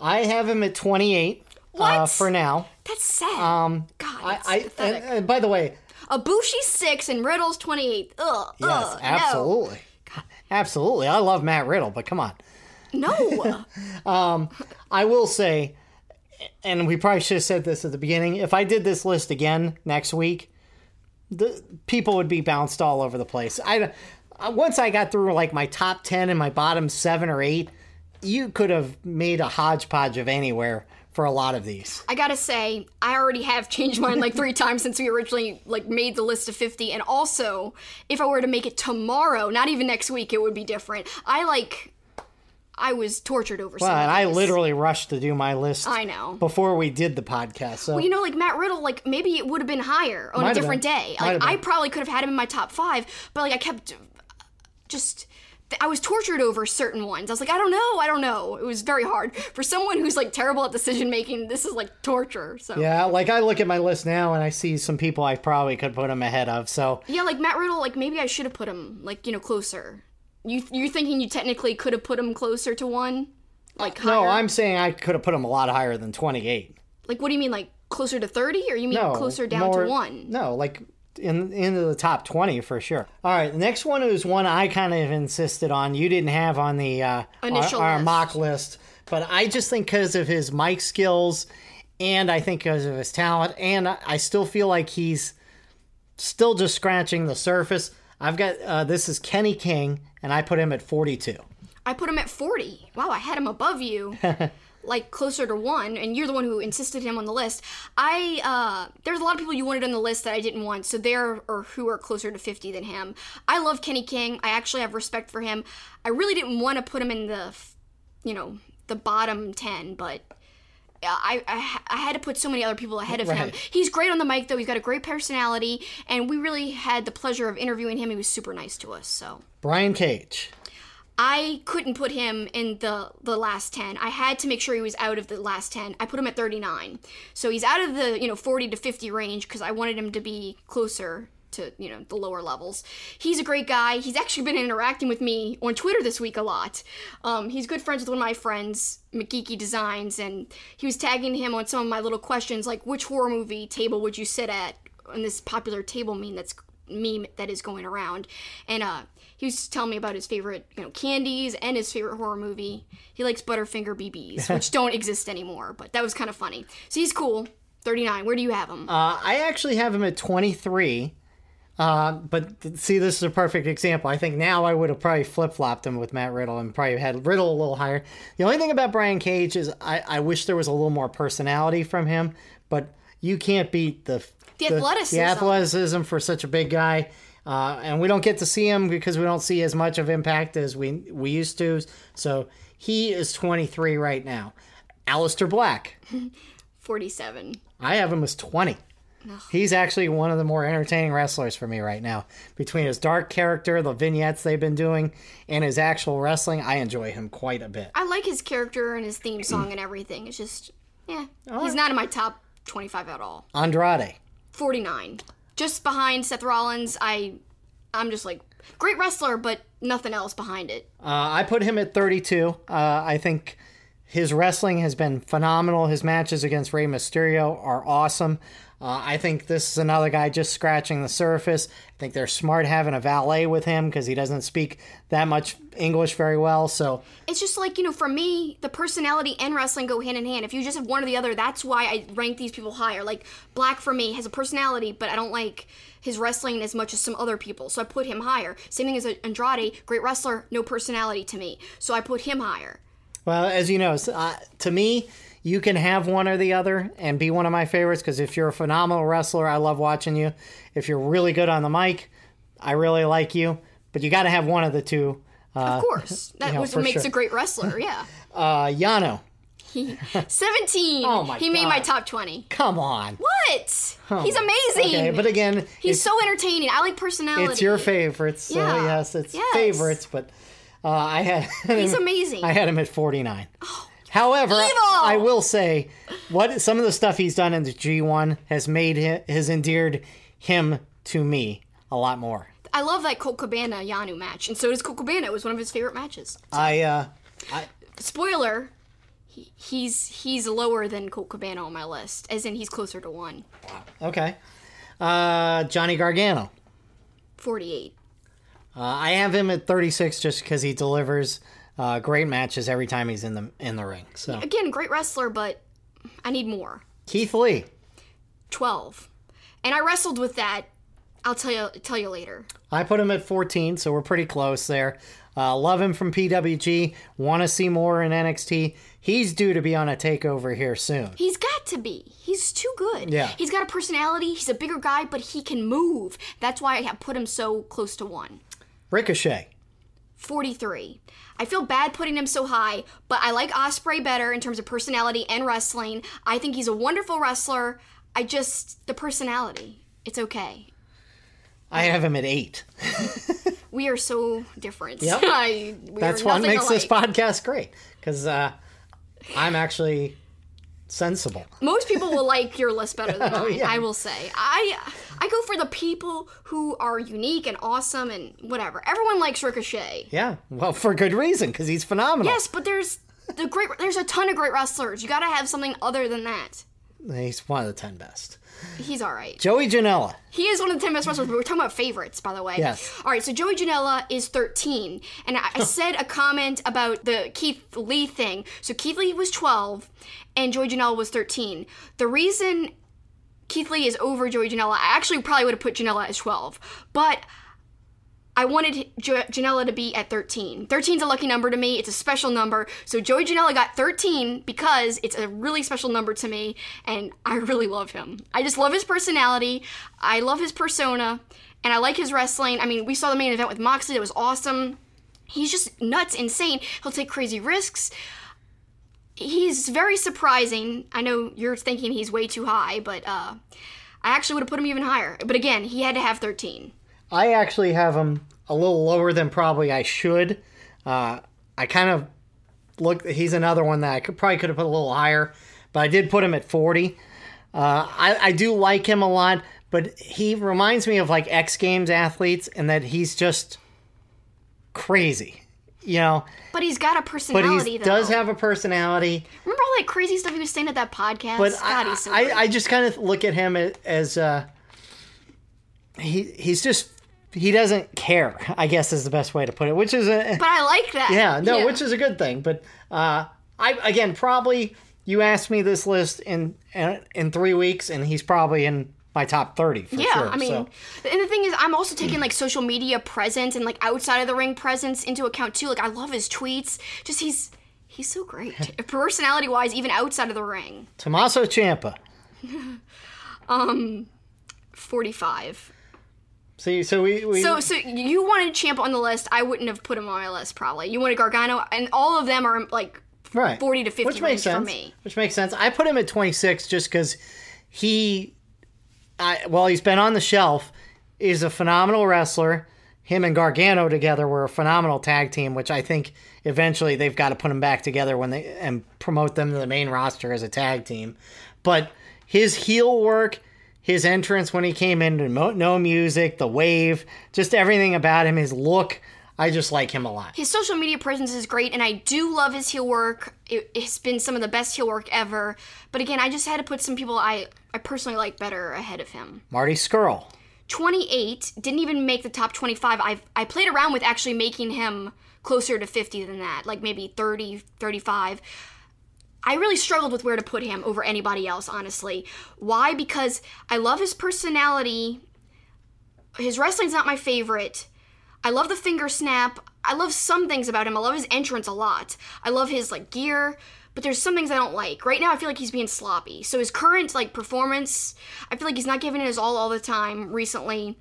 I have him at 28 Uh, What? for now. That's sad. Um, God, I, I and, pathetic. and by the way, Ibushi's six and Riddle's twenty eight. Ugh. yes, ugh, absolutely, absolutely. I love Matt Riddle, but come on. No. no. <laughs> I will say, and we probably should have said this at the beginning. If I did this list again next week, the people would be bounced all over the place. I uh, once I got through like my top ten and my bottom seven or eight, you could have made a hodgepodge of anywhere for a lot of these. I gotta say, I already have changed mine like three <laughs> times since we originally like made the list of fifty. And also, if I were to make it tomorrow, not even next week, it would be different. I like. I was tortured over. Well, and I literally rushed to do my list. I know. before we did the podcast. So Well, you know, like Matt Riddle, like maybe it would have been higher on Might a different day. Like I probably could have had him in my top five, but like I kept just. I was tortured over certain ones. I was like, I don't know, I don't know. It was very hard for someone who's like terrible at decision making. This is like torture. So Yeah, like I look at my list now and I see some people I probably could put him ahead of. So Yeah, like Matt Riddle, like maybe I should have put him like you know closer. You you're thinking you technically could have put him closer to one, like no. I'm saying I could have put him a lot higher than 28. like what do you mean like closer to thirty, or you mean No, closer down more- to one? No, like in into the top 20 for sure. All right, the next one is one I kind of insisted on. You didn't have on the uh, Initial our, our list. mock list, but I just think because of his mic skills, and I think because of his talent, and I, I still feel like he's still just scratching the surface. I've got uh, this is Kenny King, and I put him at 42. I put him at 40. Wow, I had him above you. <laughs> like closer to one, and you're the one who insisted him on the list. I uh there's a lot of people you wanted on the list that I didn't want, so there or who are closer to 50 than him. I love Kenny King. I actually have respect for him. I really didn't want to put him in the you know, the bottom 10, but I, I, I had to put so many other people ahead of him. He's great on the mic, though. He's got a great personality, and we really had the pleasure of interviewing him. He was super nice to us. So Brian Cage. I couldn't put him in the the last 10. I had to make sure he was out of the last 10. I put him at 39. So he's out of the, you know, 40 to 50 range cuz I wanted him to be closer to, you know, the lower levels. He's a great guy. He's actually been interacting with me on Twitter this week a lot. Um, he's good friends with one of my friends, McGeeky Designs, and he was tagging him on some of my little questions like which horror movie table would you sit at on this popular table meme that's meme that is going around. And uh he was telling me about his favorite, you know, candies and his favorite horror movie. He likes Butterfinger BBs, <laughs> which don't exist anymore, but that was kind of funny. So he's cool. 39. Where do you have him? Uh, I actually have him at 23. Uh, but see, this is a perfect example. I think now I would have probably flip flopped him with Matt Riddle and probably had Riddle a little higher. The only thing about Brian Cage is I, I wish there was a little more personality from him, but you can't beat the The athleticism. the athleticism for such a big guy. Uh, and we don't get to see him because we don't see as much of impact as we we used to. So he is 23 right now. Aleister Black. <laughs> 47. I have him as 20. He's actually one of the more entertaining wrestlers for me right now. Between his dark character, the vignettes they've been doing, and his actual wrestling, I enjoy him quite a bit. I like his character and his theme song and everything. It's just, yeah. He's not in my top 25 at all. Andrade. 49. Just behind Seth Rollins, I I'm just like great wrestler, but nothing else behind it. Uh, I put him at 32. Uh, I think his wrestling has been phenomenal. His matches against Rey Mysterio are awesome. Uh, I think this is another guy just scratching the surface. I think they're smart having a valet with him because he doesn't speak that much English very well. So It's just like, you know, for me, the personality and wrestling go hand in hand. If you just have one or the other, that's why I rank these people higher. Like Black for me has a personality, but I don't like his wrestling as much as some other people. So I put him higher. Same thing as Andrade, great wrestler, no personality to me. So I put him higher. Well, as you know, uh, to me, you can have one or the other and be one of my favorites because if you're a phenomenal wrestler, I love watching you. If you're really good on the mic, I really like you. But you got to have one of the two. Uh, Of course. <laughs> That know, was what makes sure. a great wrestler, yeah. <laughs> uh, Yano, <laughs> 17. Oh my he made my top 20. come on. What? He's amazing. Okay, but again, He's so entertaining. I like personality. it's your favorites. So Yeah. yes, it's Yes. favorites. But uh, I had He's amazing. I had him at 49. However, Evil! I will say what some of the stuff he's done in the G1 has made him, has endeared him to me a lot more. I love that Colt Cabana Yano match, and so does Colt Cabana. It was one of his favorite matches. I uh Spoiler, he, he's he's lower than Colt Cabana on my list, as in he's closer to one. okay. Uh Johnny Gargano. 48. Uh, I have him at 36 just because he delivers uh, great matches every time he's in the in the ring. So Again, great wrestler, but I need more. Keith Lee. 12. And I wrestled with that. I'll tell you tell you later. I put him at 14, so we're pretty close there. Uh, love him from PWG. Want to see more in NXT. He's due to be on a takeover here soon. He's got to be. He's too good. Yeah. He's got a personality. He's a bigger guy, but he can move. That's why I have put him so close to one. Ricochet. 43. I feel bad putting him so high, but I like Ospreay better in terms of personality and wrestling. I think he's a wonderful wrestler. I just the personality. It's okay. I have him at eight. <laughs> We are so different. Yep. <laughs> I, we That's what makes this podcast great because uh, I'm actually sensible. Most people will like your list better than <laughs> mine. Oh, yeah. I will say. I I go for the people who are unique and awesome and whatever. Everyone likes Ricochet. Yeah, well, for good reason because he's phenomenal. Yes, but there's the great. There's a ton of great wrestlers. You got to have something other than that. He's one of the 10 best. He's all right. Joey Janela. He is one of the 10 best wrestlers, but we're talking about favorites, by the way. Yes. All right, so Joey Janela is 13. And I, I said a comment about the Keith Lee thing. So Keith Lee was 12, and Joey Janela was 13. The reason Keith Lee is over Joey Janela, I actually probably would have put Janela as 12. But I wanted jo- Janela to be at 13. 13 is a lucky number to me. It's a special number. So Joey Janela got 13 because it's a really special number to me, and I really love him. I just love his personality. I love his persona, and I like his wrestling. I mean, we saw the main event with Moxley. That was awesome. He's just nuts, insane. He'll take crazy risks. He's very surprising. I know you're thinking he's way too high, but uh, I actually would have put him even higher. But again, he had to have 13. I actually have him a little lower than probably I should. Uh, I kind of look. He's another one that I could probably could have put a little higher, but I did put him at forty. Uh, I, I do like him a lot, but he reminds me of like X Games athletes, and that he's just crazy, you know. But he's got a But personality, he though. does have a personality. Remember all that crazy stuff he was saying at that podcast? But God, I, he's so I. I just kind of look at him as, as uh, he he's just he doesn't care. I guess is the best way to put it. Which is a but I like that. yeah no, which is a good thing. But uh, I again probably you asked me this list in in, in three weeks, and he's probably in my top thirty for yeah, sure. I mean, so. and the thing is, I'm also taking like social media presence and like outside of the ring presence into account too. Like, I love his tweets. Just he's he's so great, <laughs> personality wise, even outside of the ring. Tommaso Ciampa. <laughs> Um, forty five. See, so we, we So, so you wanted Ciampa on the list. I wouldn't have put him on my list probably. You wanted Gargano, and all of them are like right 40 to 50 which makes sense for me. which makes sense i put him at 26 just because he Well he's been on the shelf is a phenomenal wrestler. Him and gargano together were a phenomenal tag team which i think eventually they've got to put them back together when they and promote them to the main roster as a tag team. But his heel work his entrance when he came in no music the wave just everything about him his look i just like him a lot. His social media presence is great, and I do love his heel work. It, it's been some of the best heel work ever. But again, I just had to put some people I, I personally like better ahead of him. marty scurll. 28 didn't even make the top 25 i i played around with actually making him closer to 50 than that like maybe 30 35 i really struggled with where to put him over anybody else honestly. Why? Because i love his personality. His wrestling's not my favorite i love the finger snap i love some things about him i love his entrance a lot i love his like gear but there's some things I don't like. Right now, I feel like he's being sloppy. So his current like performance, I feel like he's not giving it his all all the time. Recently,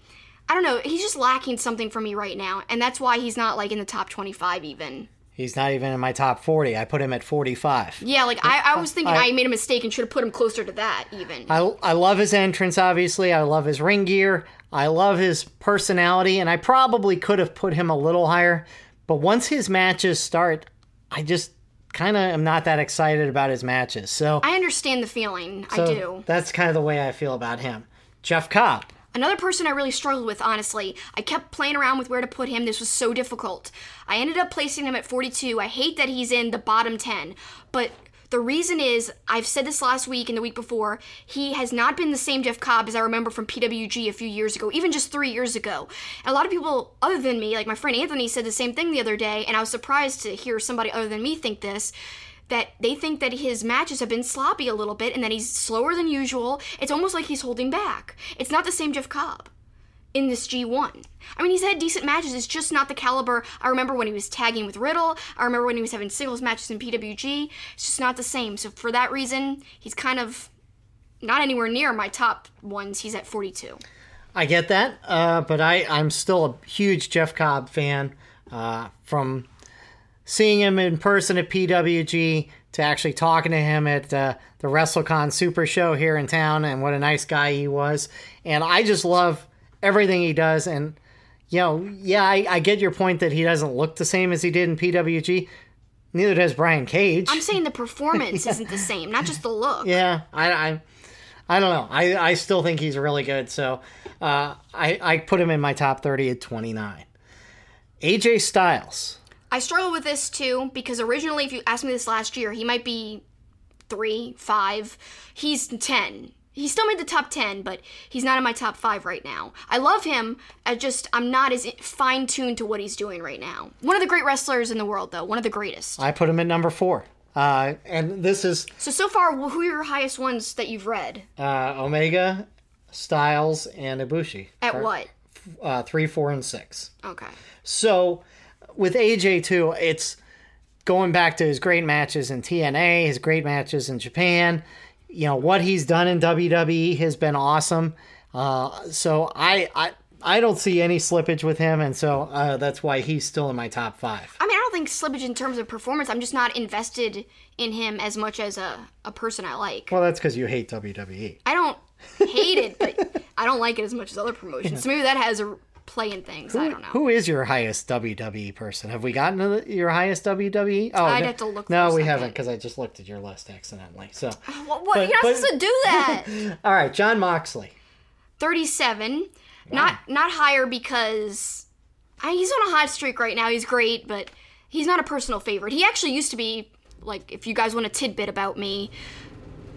I don't know. He's just lacking something for me right now, and that's why he's not like in the top 25 even. He's not even in my top 40. I put him at 45. Yeah, like I, I was thinking I, made a mistake and should have put him closer to that even. I, I love his entrance, obviously. I love his ring gear. I love his personality, and I probably could have put him a little higher. But once his matches start, I just kind of am not that excited about his matches. So, I understand the feeling. so I do. that's kind of the way I feel about him. Jeff Cobb. Another person I really struggled with, honestly. I kept playing around with where to put him. This was so difficult. I ended up placing him at 42. I hate that he's in the bottom 10, but the reason is, I've said this last week and the week before, he has not been the same Jeff Cobb as I remember from PWG a few years ago, even just three years ago. And a lot of people, other than me, like my friend Anthony, said the same thing the other day, and I was surprised to hear somebody other than me think this that they think that his matches have been sloppy a little bit and that he's slower than usual. It's almost like he's holding back. It's not the same Jeff Cobb in this G1. I mean, he's had decent matches. It's just not the caliber. I remember when he was tagging with Riddle. I remember when he was having singles matches in PWG. It's just not the same. So for that reason, he's kind of not anywhere near my top ones. He's at 42. I get that, uh, but I, I'm still a huge Jeff Cobb fan. Uh, from seeing him in person at PWG to actually talking to him at uh, the WrestleCon Super Show here in town, and what a nice guy he was. And I just love everything he does. And you know, yeah, I, I get your point that he doesn't look the same as he did in PWG. Neither does Brian Cage. I'm saying the <laughs> performance isn't the same, not just the look. Yeah, I, I, I don't know. I, I still think he's really good. So uh, I, I put him in my top 30 at 29. AJ Styles. I struggle with this too because originally, if you asked me this last year, he might be three, five. He's 10. He still made the top 10, but he's not in my top five right now. I love him. I just, I'm not as fine tuned to what he's doing right now. One of the great wrestlers in the world, though. One of the greatest. I put him at number four. Uh, and this is So, so far, who are your highest ones that you've read? uh, Omega, Styles, and Ibushi. At what? Uh, three, four, and six. Okay. So with AJ too, it's going back to his great matches in TNA, his great matches in Japan. You know what he's done in WWE has been awesome. Uh, so I, I I don't see any slippage with him, and so uh, that's why he's still in my top five. I mean, I don't think slippage in terms of performance. I'm just not invested in him as much as a, a person I like. Well, that's because you hate. WWE. I don't hate it, but <laughs> I don't like it as much as other promotions. So maybe that has a play in things. I don't know. Who is your highest WWE person? Have we gotten to the, your highest WWE? Oh, I'd no- have to look No, we haven't because I just looked at your list accidentally. So, <sighs> What, what? But- You're not but- supposed to do that. <laughs> all right, Jon Moxley. 37. Not not higher because I, he's on a hot streak right now. He's great, but he's not a personal favorite. He actually used to be like if you guys want a tidbit about me,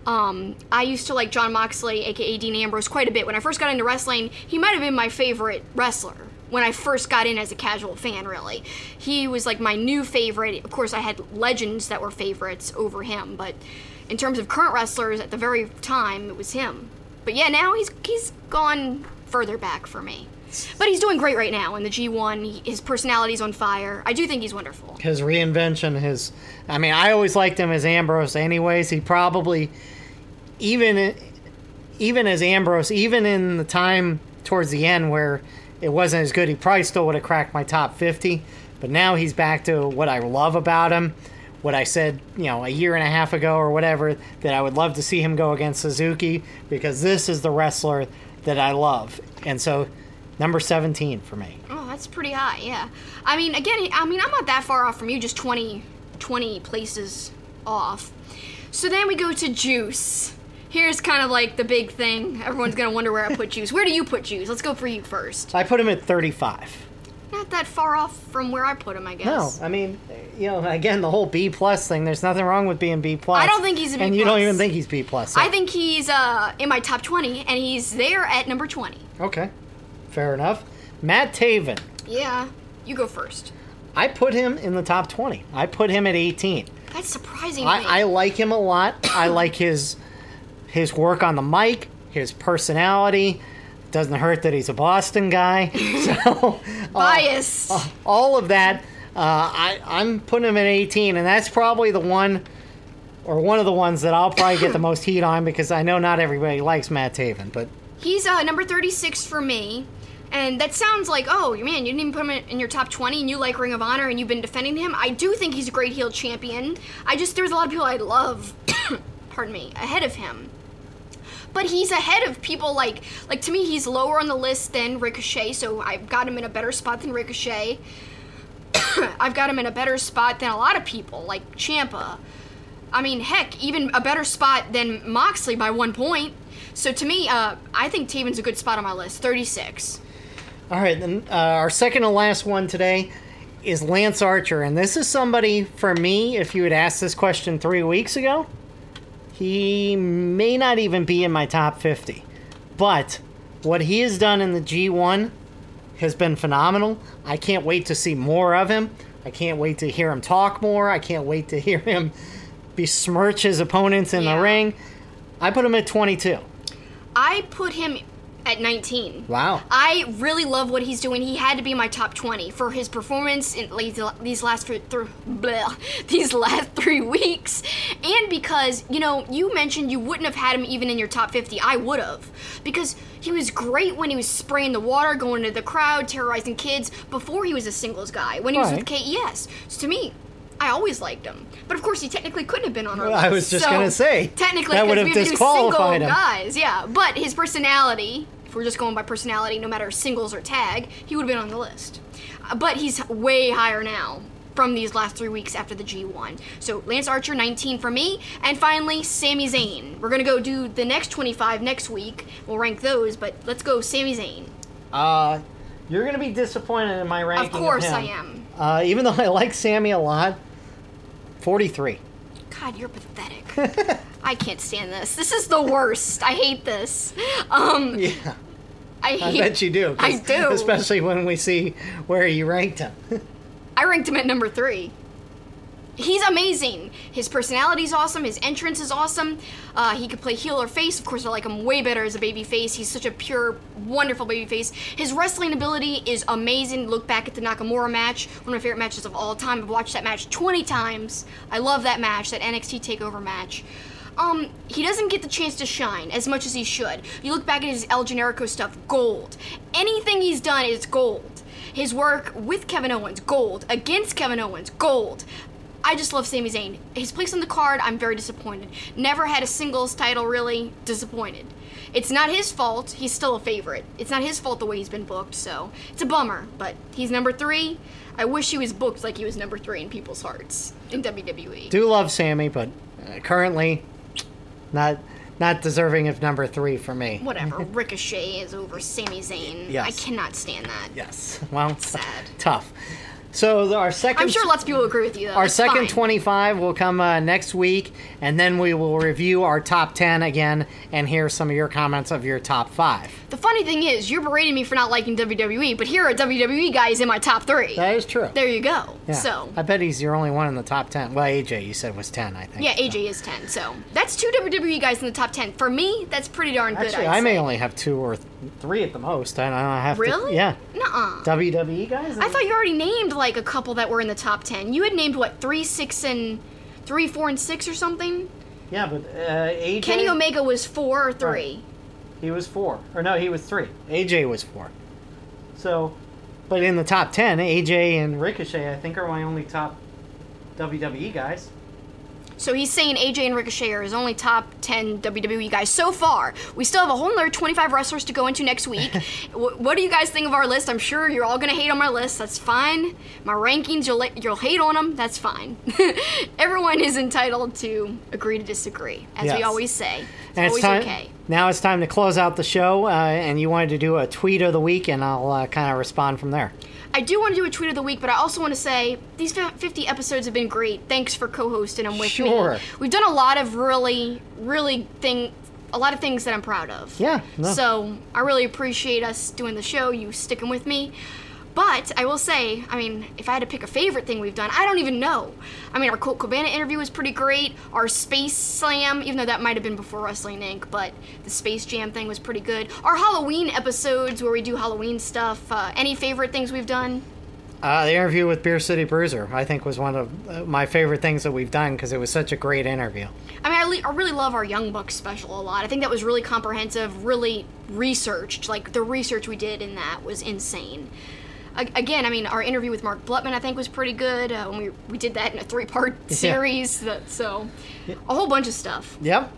um, I used to like Jon Moxley, aka Dean Ambrose, quite a bit. When I first got into wrestling, he might have been my favorite wrestler. When I first got in as a casual fan, really, he was like my new favorite. Of course, I had legends that were favorites over him, but in terms of current wrestlers at the very time, it was him. But yeah, now he's he's gone further back for me. But he's doing great right now in the G1. He, his personality's on fire. I do think he's wonderful. his reinvention his i mean i always liked him as ambrose anyways he probably even even as ambrose even in the time towards the end where it wasn't as good he probably still would have cracked my top 50 but now he's back to what i love about him what I said, you know, a year and a half ago or whatever, that I would love to see him go against Suzuki because this is the wrestler that I love. And so, number 17 for me. Oh, that's pretty high, yeah. I mean, again, I mean, I'm not that far off from you, just 20, 20 places off. So then we go to Juice. Here's kind of like the big thing. Everyone's gonna wonder where I put Juice. Where do you put Juice? Let's go for you first. I put him at 35. Not that far off from where I put him, I guess. No. I mean, you know, again, the whole B plus thing. There's nothing wrong with being B plus. I don't think he's a B and you don't even think he's B plus. I think he's uh, in my top 20, and he's there at number 20. Okay, fair enough. Matt Taven. Yeah, you go first. I put him in the top 20. I put him at 18. That's surprising me. I, I like him a lot. I like his his work on the mic, his personality. Doesn't hurt that he's a Boston guy. <laughs> So Bias. all of that, uh, I, I'm putting him at 18, and that's probably the one, or one of the ones that I'll probably get the <coughs> most heat on because I know not everybody likes Matt Taven, but He's uh, number 36 for me. And that sounds like, oh, man, you didn't even put him in your top 20 and you like Ring of Honor and you've been defending him. I do think he's a great heel champion. I just, there's a lot of people I love, <coughs> pardon me, ahead of him. But he's ahead of people like, like to me, he's lower on the list than Ricochet, so I've got him in a better spot than Ricochet. <coughs> I've got him in a better spot than a lot of people, like Ciampa. I mean, heck, even a better spot than Moxley by one point. So to me, uh, I think Taven's a good spot on my list. 36. All right, then uh, our second and last one today is Lance Archer, and this is somebody for me. If you had asked this question three weeks ago, he may not even be in my top fifty. But what he has done in the G1 has been phenomenal. I can't wait to see more of him. I can't wait to hear him talk more. I can't wait to hear him besmirch his opponents in Yeah. the ring. I put him at twenty-two. I put him at 19. Wow. I really love what he's doing. He had to be my top 20 for his performance in these last three, bleh, <laughs> these last three weeks, and because you know you mentioned you wouldn't have had him even in your top 50. I would have because he was great when he was spraying the water, going into the crowd, terrorizing kids before he was a singles guy. When he was with. KES, so to me. I always liked him, but of course he technically couldn't have been on our Well, I was just so gonna say, technically that would have we have to disqualified single him. guys, yeah. But his personality, if we're just going by personality, no matter singles or tag, he would have been on the list. But he's way higher now from these last three weeks after the G1. So Lance Archer, 19 for me, and finally Sami Zayn. We're gonna go do the next 25 next week. We'll rank those, but let's go Sami Zayn. Uh, you're gonna be disappointed in my ranking. Of course him. I am. Uh, even though I like Sami a lot, forty-three. God, you're pathetic. <laughs> I can't stand this. This is the worst. I hate this. Um, <laughs> Yeah, I I hate. bet you do. I <laughs> do. especially when we see where you ranked him. I ranked him at number three. He's amazing. His personality's awesome. His entrance is awesome. Uh, he could play heel or face. Of course, I like him way better as a baby face. He's such a pure, wonderful baby face. His wrestling ability is amazing. Look back at the Nakamura match, one of my favorite matches of all time. I've watched that match 20 times. I love that match, that NXT TakeOver match. Um, he doesn't get the chance to shine as much as he should. You look back at his El Generico stuff, gold. Anything he's done is gold. His work with Kevin Owens, gold. Against Kevin Owens, gold. I just love Sami Zayn. His place on the card, I'm very disappointed. Never had a singles title, really. Disappointed. It's not his fault. He's still a favorite. It's not his fault the way he's been booked, so it's a bummer. But he's number three. I wish he was booked like he was number three in people's hearts in. WWE. do love Sami, but uh, currently, not not deserving of number three for me. Whatever. <laughs> Ricochet is over Sami Zayn. Yes. I cannot stand that. Yes. Well, Sad. <laughs> tough. So our second. I'm sure lots of people agree with you, though. Our It's second fine. 25 will come uh, next week, and then we will review our top 10 again and hear some of your comments of your top five. The funny thing is, you're berating me for not liking WWE, but here are WWE guys in my top three. That is true. there you go. Yeah. So, I bet he's your only one in the top 10. Well, AJ, you said was 10, I think. yeah, AJ is 10. So, that's two WWE guys in the top 10. For me, that's pretty darn good. Actually, I'd I may say. only have two or th- three at the most. I don't have to. Really? Yeah. Nuh-uh. WWE guys? I thought you already named like a couple that were in the top 10. You had named what, 3, 6, and 3, 4, and 6 or something? Yeah, but uh, AJ. Kenny Omega was 4 or 3. He was four. Or no, he was three. AJ was four. So, but in the top 10, AJ and Ricochet, I think, are my only top WWE guys. So he's saying AJ and Ricochet are his only top 10 WWE guys so far. We still have a whole nother 25 wrestlers to go into next week. <laughs> Wh- what do you guys think of our list? I'm sure you're all going to hate on my list. That's fine. My rankings, you'll, you'll hate on them. That's fine. <laughs> Everyone is entitled to agree to disagree, as we always say. It's And always it's time. okay. Now it's time to close out the show, uh, and you wanted to do a tweet of the week, and I'll uh, kind of respond from there. I do want to do a tweet of the week, but I also want to say these 50 episodes have been great. Thanks for co-hosting them with Sure. me. We've done a lot of really, really thing, a lot of things that I'm proud of. Yeah, no. So I really appreciate us doing the show. You sticking with me. But I will say, I mean, if I had to pick a favorite thing we've done, I don't even know. I mean, our Colt Cabana interview was pretty great. Our Space Slam, even though that might have been before Wrestling Inc., but the Space Jam thing was pretty good. Our Halloween episodes where we do Halloween stuff. Uh, any favorite things we've done? Uh, the interview with Beer City Bruiser, I think, was one of uh, my favorite things that we've done because it was such a great interview. I mean, I, le- I really love our Young Bucks special a lot. I think that was really comprehensive, really researched. Like, the research we did in that was insane. Again, I mean, our interview with Mark Blutman, I think, was pretty good. Uh, when we, we did that in a three part series. That, so, a whole bunch of stuff. Yep.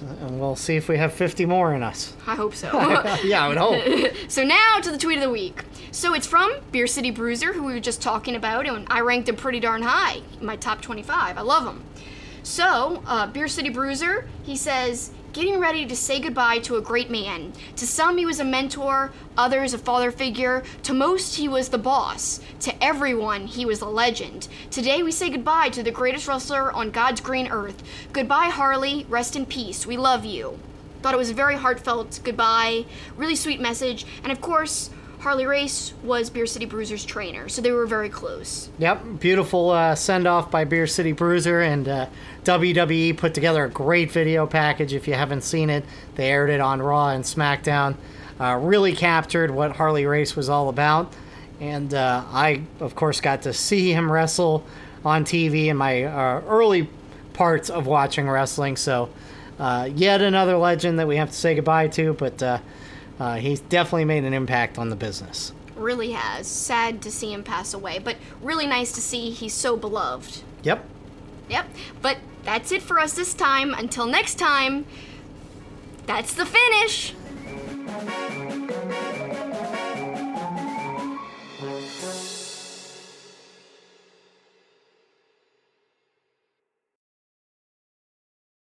And we'll see if we have 50 more in us. I hope so. <laughs> yeah, I would hope. <laughs> So now to the tweet of the week. So it's from Beer City Bruiser, who we were just talking about, and I ranked him pretty darn high in my top 25. I love him. So, uh, Beer City Bruiser, he says, getting ready to say goodbye to a great man. To some, he was a mentor, others, a father figure. To most, he was the boss. To everyone, he was a legend. Today, we say goodbye to the greatest wrestler on God's green earth. Goodbye, Harley. Rest in peace. We love you. Thought it was a very heartfelt goodbye, really sweet message, and of course, Harley Race was Beer City Bruiser's trainer, so they were very close. Yep, beautiful uh, send off by Beer City Bruiser, and uh, WWE put together a great video package. If you haven't seen it, they aired it on Raw and SmackDown. Uh, really captured what Harley Race was all about, and uh, I, of course, got to see him wrestle on TV in my uh, early parts of watching wrestling. So, uh, yet another legend that we have to say goodbye to, but uh, he's definitely made an impact on the business. Really has. Sad to see him pass away, but really nice to see he's so beloved. Yep. Yep, but that's it for us this time. Until next time, that's the finish.